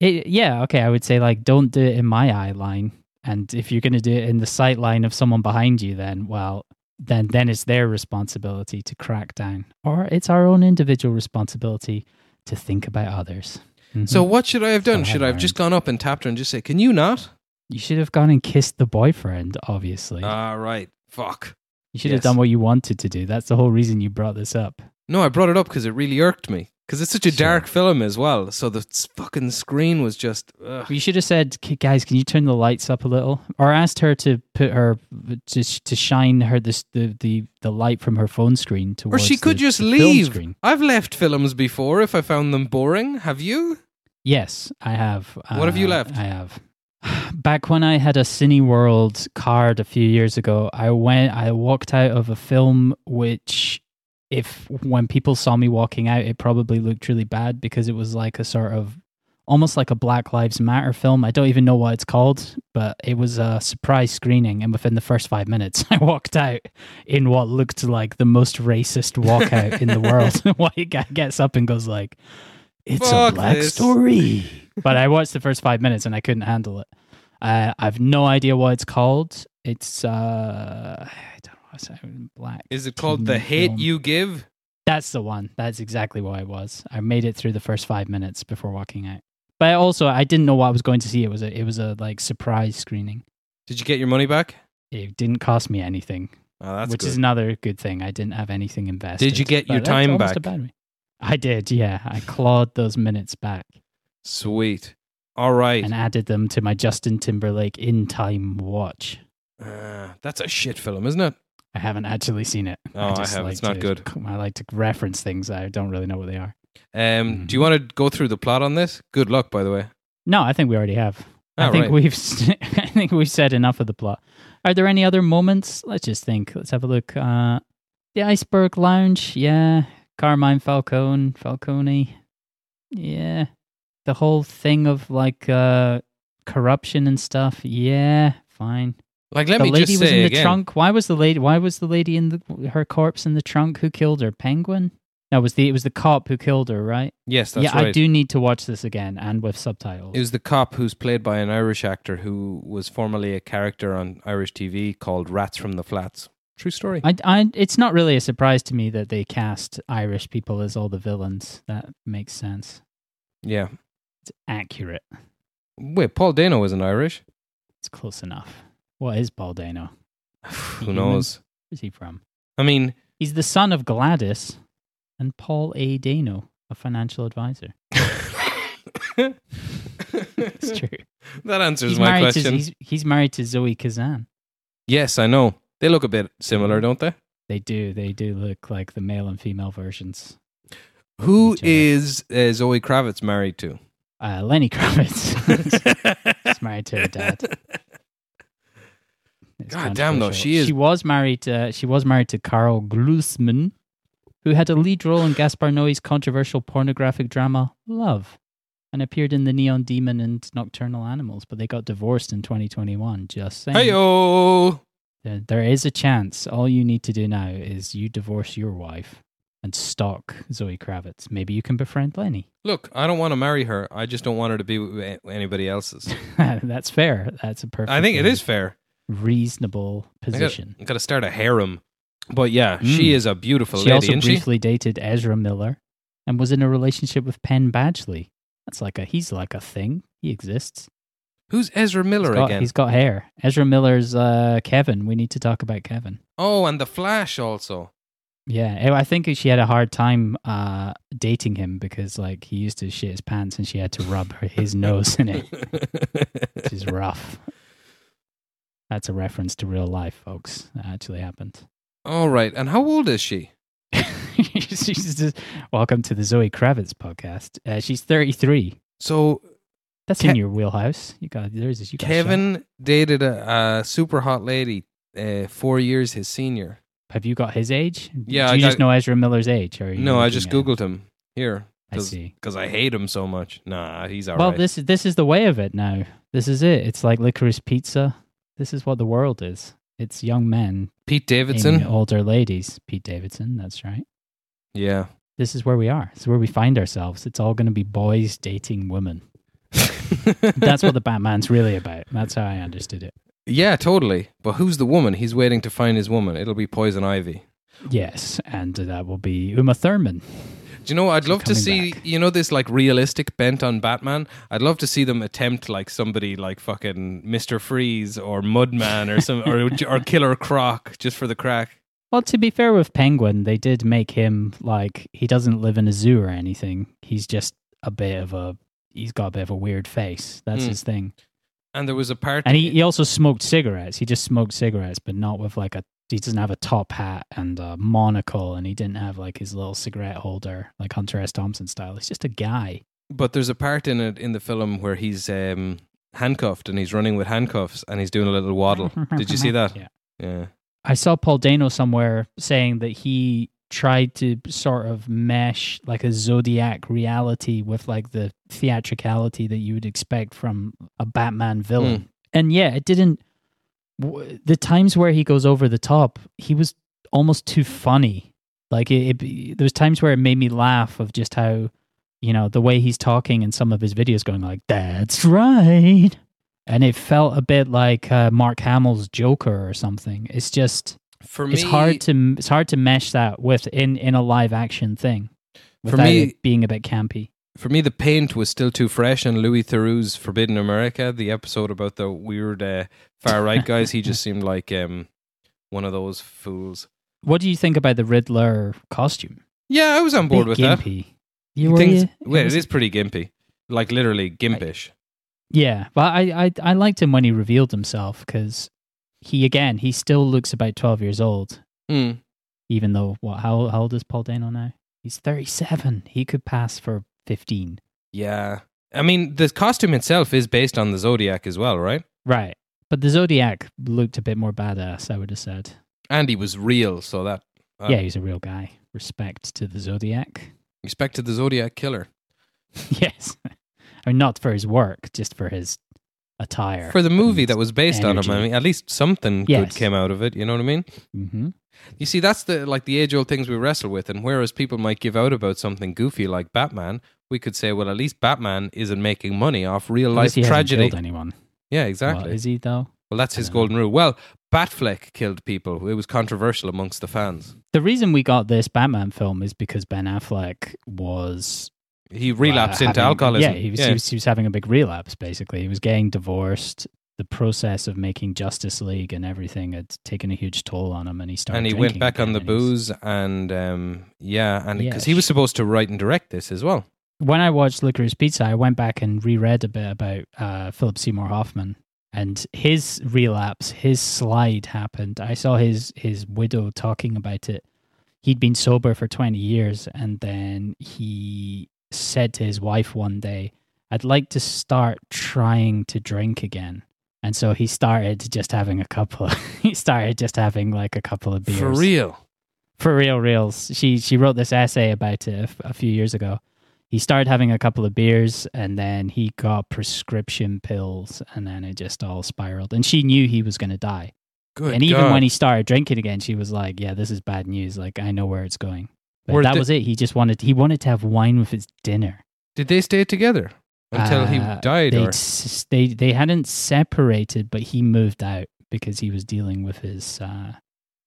it, yeah, okay. I would say like, don't do it in my eye line. And if you're going to do it in the sight line of someone behind you, then well, then then it's their responsibility to crack down, or it's our own individual responsibility to think about others. Mhm. so what should I have done? Should I have just gone up and tapped her and just say, "Can you not?" you should have gone and kissed the boyfriend. Obviously, Ah, right. Fuck. you should yes. have done what you wanted to do. That's the whole reason you brought this up. No, I brought it up because it really irked me. Because it's such a dark film as well. So the fucking screen was just. Ugh. You should have said, "Guys, can you turn the lights up a little?" Or asked her to put her to to shine her this the the, the light from her phone screen Or she could the- just the leave. I've left films before if I found them boring. Have you? Yes, I have. What have you Uh, left? I have. Back when I had a Cineworld card a few years ago, I went. I walked out of a film which, if when people saw me walking out, it probably looked really bad because it was like a sort of almost like a Black Lives Matter film. I don't even know what it's called, but it was a surprise screening, and within the first five minutes, I walked out in what looked like the most racist walkout in the world. White guy gets up and goes like, "It's Fuck a black this." story." but I watched the first five minutes and I couldn't handle it. Uh, I've no idea what it's called. It's uh, I what's that black. Is it called The Hate film. You Give? That's the one. That's exactly what it was. I made it through the first five minutes before walking out. But also, I didn't know what I was going to see. It was a it was a like surprise screening. Did you get your money back? It didn't cost me anything, Oh, that's which good. is another good thing. I didn't have anything invested. Did you get your time back? a bad way. I did. Yeah, I clawed those minutes back Sweet. All right. and added them to my Justin Timberlake in time watch. Uh, that's a shit film, isn't it? I haven't actually seen it. Oh, I just have. like It's not to- good. I like to reference things. I don't really know what they are. Um, Mhm. Do you want to go through the plot on this? Good luck, by the way. No, I think we already have. I Ah, think right. we've I think we've said enough of the plot. Are there any other moments? Let's just think. Let's have a look. Uh, the Iceberg Lounge, yeah. Carmine Falcone, Falcone, yeah. The whole thing of like uh, corruption and stuff, yeah. Fine. Like, let the me lady just was say in the again. trunk. Why was the lady? Why was the lady in the her corpse in the trunk? Who killed her? Penguin. That was the it was the cop who killed her, right? Yes, that's right. yeah, right. I do need to watch this again and with subtitles. It was the cop who's played by an Irish actor who was formerly a character on Irish TV called Rats from the Flats. True story. I, I, it's not really a surprise to me that they cast Irish people as all the villains. That makes sense. yeah. It's accurate. Wait, Paul Dano isn't Irish. It's close enough. What is Paul Dano? Who knows? Where's he from? I mean, He's the son of Gladys and Paul A. Dano, a financial advisor. It's true. that answers He's my question. to he's, he's married to Zoe Kazan. yes, I know. They look a bit similar, don't they? They do. They do look like the male and female versions. Who is uh, Zoe Kravitz married to? Uh, Lenny Kravitz. He's married to her dad. God damn, though, she is- She was married. Uh, she was married to Karl Glusman, who had a lead role in Gaspar Noé's controversial pornographic drama Love, and appeared in The Neon Demon and Nocturnal Animals. But they got divorced in 2021. Just saying. Heyo! There- There is a chance. All you need to do now is you divorce your wife and stalk Zoe Kravitz. Maybe you can befriend Lenny. Look, I don't want to marry her. I just don't want her to be with anybody else's. That's fair. That's a perfect. I think it is fair. Reasonable position. got to start a harem. But yeah, she Mm. is a beautiful She lady, also isn't she? briefly dated Ezra Miller and was in a relationship with Penn Badgley. That's like a he's like a thing. He exists. Who's Ezra Miller he's got, again? He's got hair. Ezra Miller's uh, Kevin. We need to talk about Kevin. Oh, and the Flash also. Yeah, I I think she had a hard time uh, dating him because like he used to shit his pants and she had to rub his nose in it, which is rough. That's a reference to real life, folks. That actually happened. All right, and how old is she? she's just, welcome to the Zoe Kravitz podcast. Uh, she's 33. So That's Ke- in your wheelhouse. You got there's this. you got shot. Kevin dated a, a super hot lady, uh, four years his senior. Have you got his age? Yeah, Do I just got- know Ezra Miller's age? Or you No, I just googled him here I see. because I hate him so much. Nah, he's all right. well, this is this is the way of it now. This is it. It's like licorice pizza. This is what the world is. It's young men Pete Davidson. older ladies. Pete Davidson. That's right. Yeah. This is where we are. This is where we find ourselves. It's all going to be boys dating women. That's what the Batman's really about. That's how I understood it. yeah, totally. But who's the woman? He's waiting to find his woman. It'll be Poison Ivy. Yes, and uh, that will be Uma Thurman. Do you know? I'd love to see. back. You know this like realistic bent on Batman. I'd love to see them attempt like somebody like fucking Mister Freeze or Mudman or some or or Killer Croc just for the crack. Well, to be fair with Penguin, they did make him like he doesn't live in a zoo or anything. He's just a bit of a he's got a bit of a weird face. That's Mm. his thing. And there was a part. And he, he also smoked cigarettes. He just smoked cigarettes, but not with like a he doesn't have a top hat and a monocle and he didn't have like his little cigarette holder like Hunter S. Thompson style. He's just a guy. But there's a part in it in the film where he's um, handcuffed and he's running with handcuffs and he's doing a little waddle. Did you see that? Yeah. Yeah. I saw Paul Dano somewhere saying that he tried to sort of mesh like a zodiac reality with like the theatricality that you would expect from a Batman villain. Hmm. And yeah, it didn't. The times where he goes over the top, he was almost too funny. Like it, it there was times where it made me laugh of just how, you know, the way he's talking in some of his videos, going like, "That's right," and it felt a bit like uh, Mark Hamill's Joker or something. It's just For me, it's hard to it's hard to mesh that with in in a live action thing For me- it being a bit campy. For me, the paint was still too fresh. And Louis Theroux's Forbidden America, the episode about the weird uh, far right guys, he just seemed like um, one of those fools. What do you think about the Riddler costume? Yeah, I was on board with that. gimpy. He You were thinks- you? wait, was- it is pretty gimpy, like literally gimpish. Yeah, but I, I I liked him when he revealed himself because he again he still looks about twelve years old, Mm. even though what how, how old is Paul Dano now? He's thirty seven. He could pass for fifteen. Yeah, I mean, the costume itself is based on the Zodiac as well, right? Right, but the Zodiac looked a bit more badass. I would have said. And he was real, so that uh, yeah, he's a real guy. Respect to the Zodiac. respect to the Zodiac killer. yes, I mean not for his work, just for his attire For the movie that was based on him, I mean, at least something Yes. good came out of it. You know what I mean? hmm You see, that's the like the age old things we wrestle with. And whereas people might give out about something goofy like Batman, we could say, well, at least Batman isn't making money off real life tragedy. anyone. Yeah, Well, exactly. is he though? Well, that's his I don't know. golden rule. Well, Batfleck killed people. It was controversial amongst the fans. The reason we got this Batman film is because Ben Affleck was He relapsed uh, into having- alcoholism. Yeah he, was, he was he was having a big relapse. Basically, he was getting divorced. The process of making Justice League and everything had taken a huge toll on him, and he started. and he went back on the booze, and um, yeah, and Yeah, because he was supposed to write and direct this as well. when I watched Licorice Pizza, I went back and reread a bit about uh, Philip Seymour Hoffman and his relapse. His slide happened. I saw his his widow talking about it. He'd been sober for twenty years, and then he said to his wife one day, "I'd like to start trying to drink again." And so he started just having a couple. Of, he started just having like a couple of beers For real. for real reals she she wrote this essay about it a, a few years ago he started having a couple of beers and then he got prescription pills and then it just all spiraled and she knew he was going to die Good. and even God. when he started drinking again she was like yeah this is bad news like i know where it's going but that the- was it he just wanted he wanted to have wine with his dinner did they stay together until he Uh, died? they'd Or s- they they hadn't separated but he moved out because he was dealing with his uh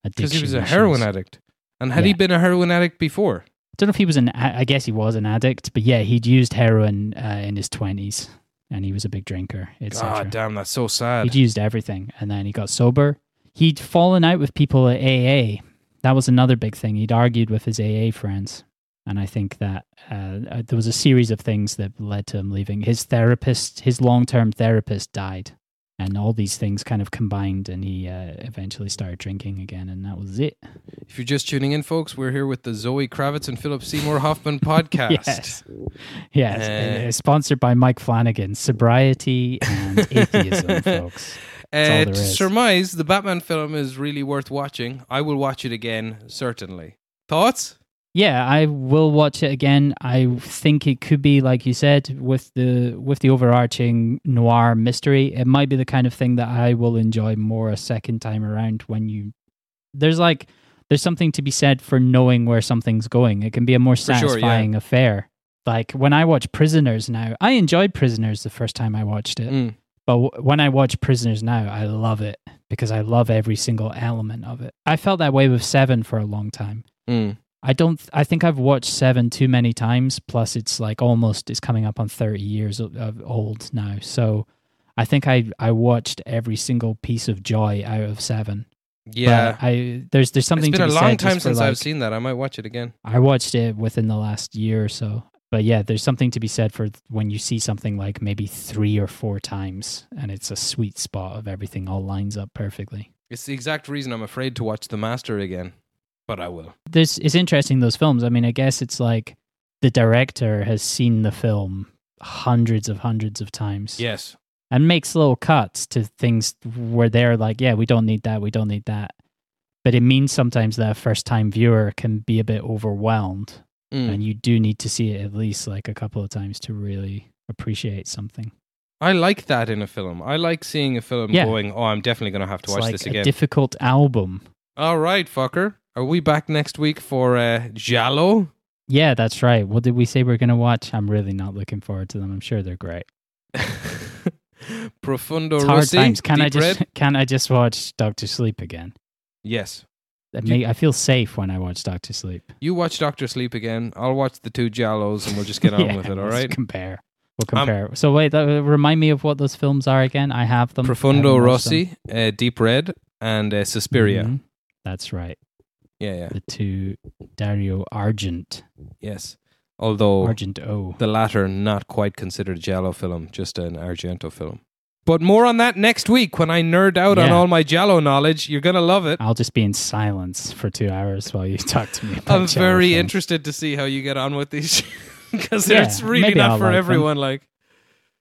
because he was a addiction heroin issues. addict, and had he been a heroin addict before? I don't know if he was an I guess he was an addict, but yeah, he'd used heroin uh, in his 20s and he was a big drinker. God damn, that's so sad. He'd used everything and then he got sober. He'd fallen out with people at AA. That was another big thing. He'd argued with his AA friends. And I think that uh, uh, there was a series of things that led to him leaving. His therapist, his long term therapist, died. And all these things kind of combined, and he uh, eventually started drinking again, and that was it. If you're just tuning in, folks, we're here with the Zoe Kravitz and Philip Seymour Hoffman podcast. Yes. Yes. Uh, uh, sponsored by Mike Flanagan. Sobriety and atheism, folks. Uh, to surmise, the Batman film is really worth watching. I will watch it again, certainly. Thoughts? Yeah, I will watch it again. I think it could be, like you said, with the with the overarching noir mystery. It might be the kind of thing that I will enjoy more a second time around. When you there's like there's something to be said for knowing where something's going. It can be a more sure, yeah. satisfying affair. Like when I watch Prisoners now, I enjoyed Prisoners the first time I watched it. Mm. But w- when I watch Prisoners now, I love it because I love every single element of it. I felt that way with Seven for a long time. Mm. I don't. I think I've watched Seven too many times. Plus, it's like almost it's coming up on thirty years old now. So, I think I I watched every single piece of joy out of Seven. Yeah. But I there's there's something it's been to a long time since I've seen that. I might watch it again. I watched it within the last year or so. But yeah, there's something to be said for when you see something like maybe three or four times, and it's a sweet spot of everything all lines up perfectly. It's the exact reason I'm afraid to watch The Master again, but I will. this is interesting those films i mean i guess it's like the director has seen the film hundreds of hundreds of times Yes. and makes little cuts to things where they're like yeah we don't need that we don't need that but it means sometimes that a first time viewer can be a bit overwhelmed Mm. and you do need to see it at least like a couple of times to really appreciate something I like that in a film. I like seeing a film Yeah. going, oh, I'm definitely going to have to it's watch like this a again. difficult album All right, fucker. Are we back next week for uh, Giallo? yeah that's right what did we say we're going to watch i'm really not looking forward to them i'm sure they're great Profondo it's hard Rossi? times can i just Red? can i just watch doctor sleep again Yes. That you- make, I feel safe when I watch Doctor Sleep. You watch Doctor Sleep again. I'll watch the two Giallos and we'll just get on Yeah, with it, All right. Compare. We'll compare. so wait, that, remind me of what those films are again. I have them. Profondo. Rossi, uh, Deep Red, and uh, Suspiria. Mhm. That's right. Yeah, yeah. The two Dario Argent. Yes. Although Argent O. the latter not quite considered a Giallo film, just an Argento film. But more on that next week when I nerd out on all my Giallo knowledge. You're going to love it. I'll just be in silence for two hours while you talk to me. I'm very films. interested to see how you get on with these because Yeah, it's really not I'll for like them. everyone. Like,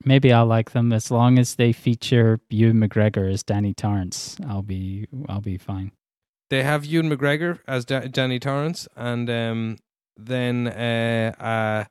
Maybe I'll like them as long as they feature Ewan McGregor as Danny Torrance. I'll be I'll be fine. they have Ewan McGregor as da- Danny Torrance, and um, then uh, uh,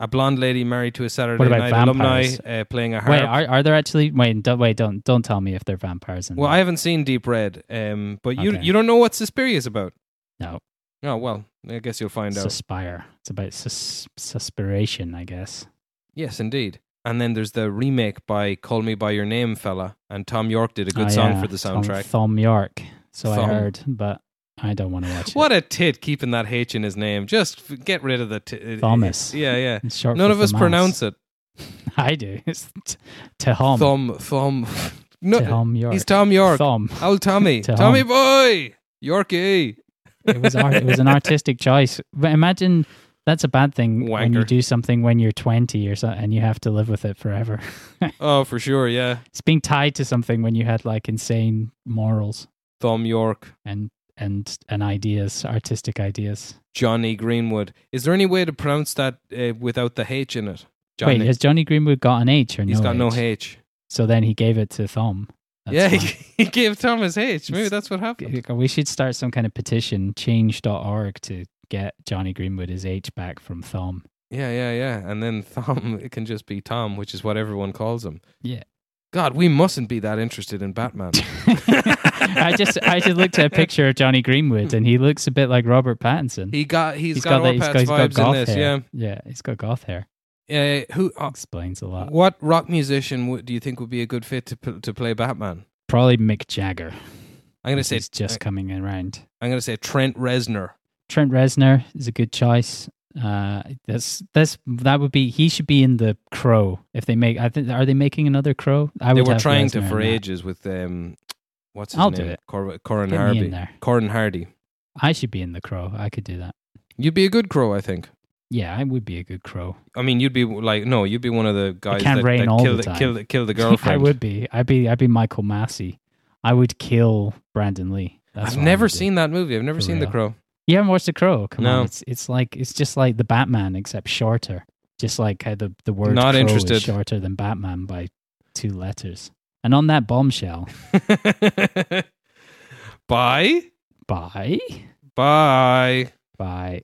a blonde lady married to a Saturday Night alumni uh, playing a harp. Wait, are, are there actually? Wait, don't, wait, don't don't tell me if they're vampires. In well. I haven't seen Deep Red, um, but you Okay. you don't know what Suspiria is about. no Oh well, I guess you'll find out. suspire. It's about sus- suspiration, I guess. Yes, indeed. And then there's the remake by Call Me by Your Name fella, and Thom Yorke did a good Oh, song yeah, for the Tom- soundtrack. Thom Yorke. So Thom. I heard, but I don't want to watch What a tit keeping that H in his name. Just f- get rid of the t- uh, Thomas. Yeah, yeah. It's short None for of us Thomas. pronounce it. I do. It's t- Tehom. Thumb, thumb. No, Tehom York. he's Tom York. Thom. Old Tommy. Tom. Tommy boy. Yorkie. It was art, it was an artistic choice. But imagine that's a bad thing when you Wanker. do something when you're 20 or so, and you have to live with it forever. Oh, for sure, yeah. it's being tied to something when you had like insane morals Thumb York. and and and ideas, artistic ideas. Jonny Greenwood. Is there any way to pronounce that uh, without the H in it? Johnny. Wait, has Jonny Greenwood got an H or no? He's got no H? H. So then he gave it to Thom. That's yeah, he, he gave Thomas H. Maybe It's- that's what happened. We should start some kind of petition, change.org, to get Jonny Greenwood his H back from Thom. Yeah, yeah, yeah. And then Thom, it can just be Tom, which is what everyone calls him. Yeah. God, we mustn't be that interested in Batman. I just I just looked at a picture of Jonny Greenwood and he looks a bit like Robert Pattinson. He got he's got, that- Orpat's he's got vibes in goth this. hair. Yeah, yeah, he's got goth hair. Yeah. Uh, who? Uh, Explains a lot. what rock musician would, do you think would be a good fit to p- to play Batman? Probably Mick Jagger. I'm gonna say just coming around. I'm gonna say Trent Reznor. Trent Reznor is a good choice. Uh, that's that's that would be he should be in the Crow if they make. I think are they making another Crow? I They were trying Reznor to for ages with um, what's his I'll name? do it. Cor- Corin Get me in Hardy. there. Corin Hardy. I should be in the Crow. I could do that. You'd be a good crow, I think. Yeah, I would be a good Crow. I mean, you'd be like no, you'd be one of the guys can't that, rain that all kill the time. kill the, kill the girlfriend. I would be. I'd be. I'd be Michael Massee. I would kill Brandon Lee. That's I've what I never would do. seen that movie. I've never For seen The real. Crow. You haven't watched The Crow? Come No. on, it's it's like it's just like the Batman except shorter. Just like how the the word Not crow interested. is shorter than Batman by two letters. And on that bombshell, Bye. bye Bye. bye.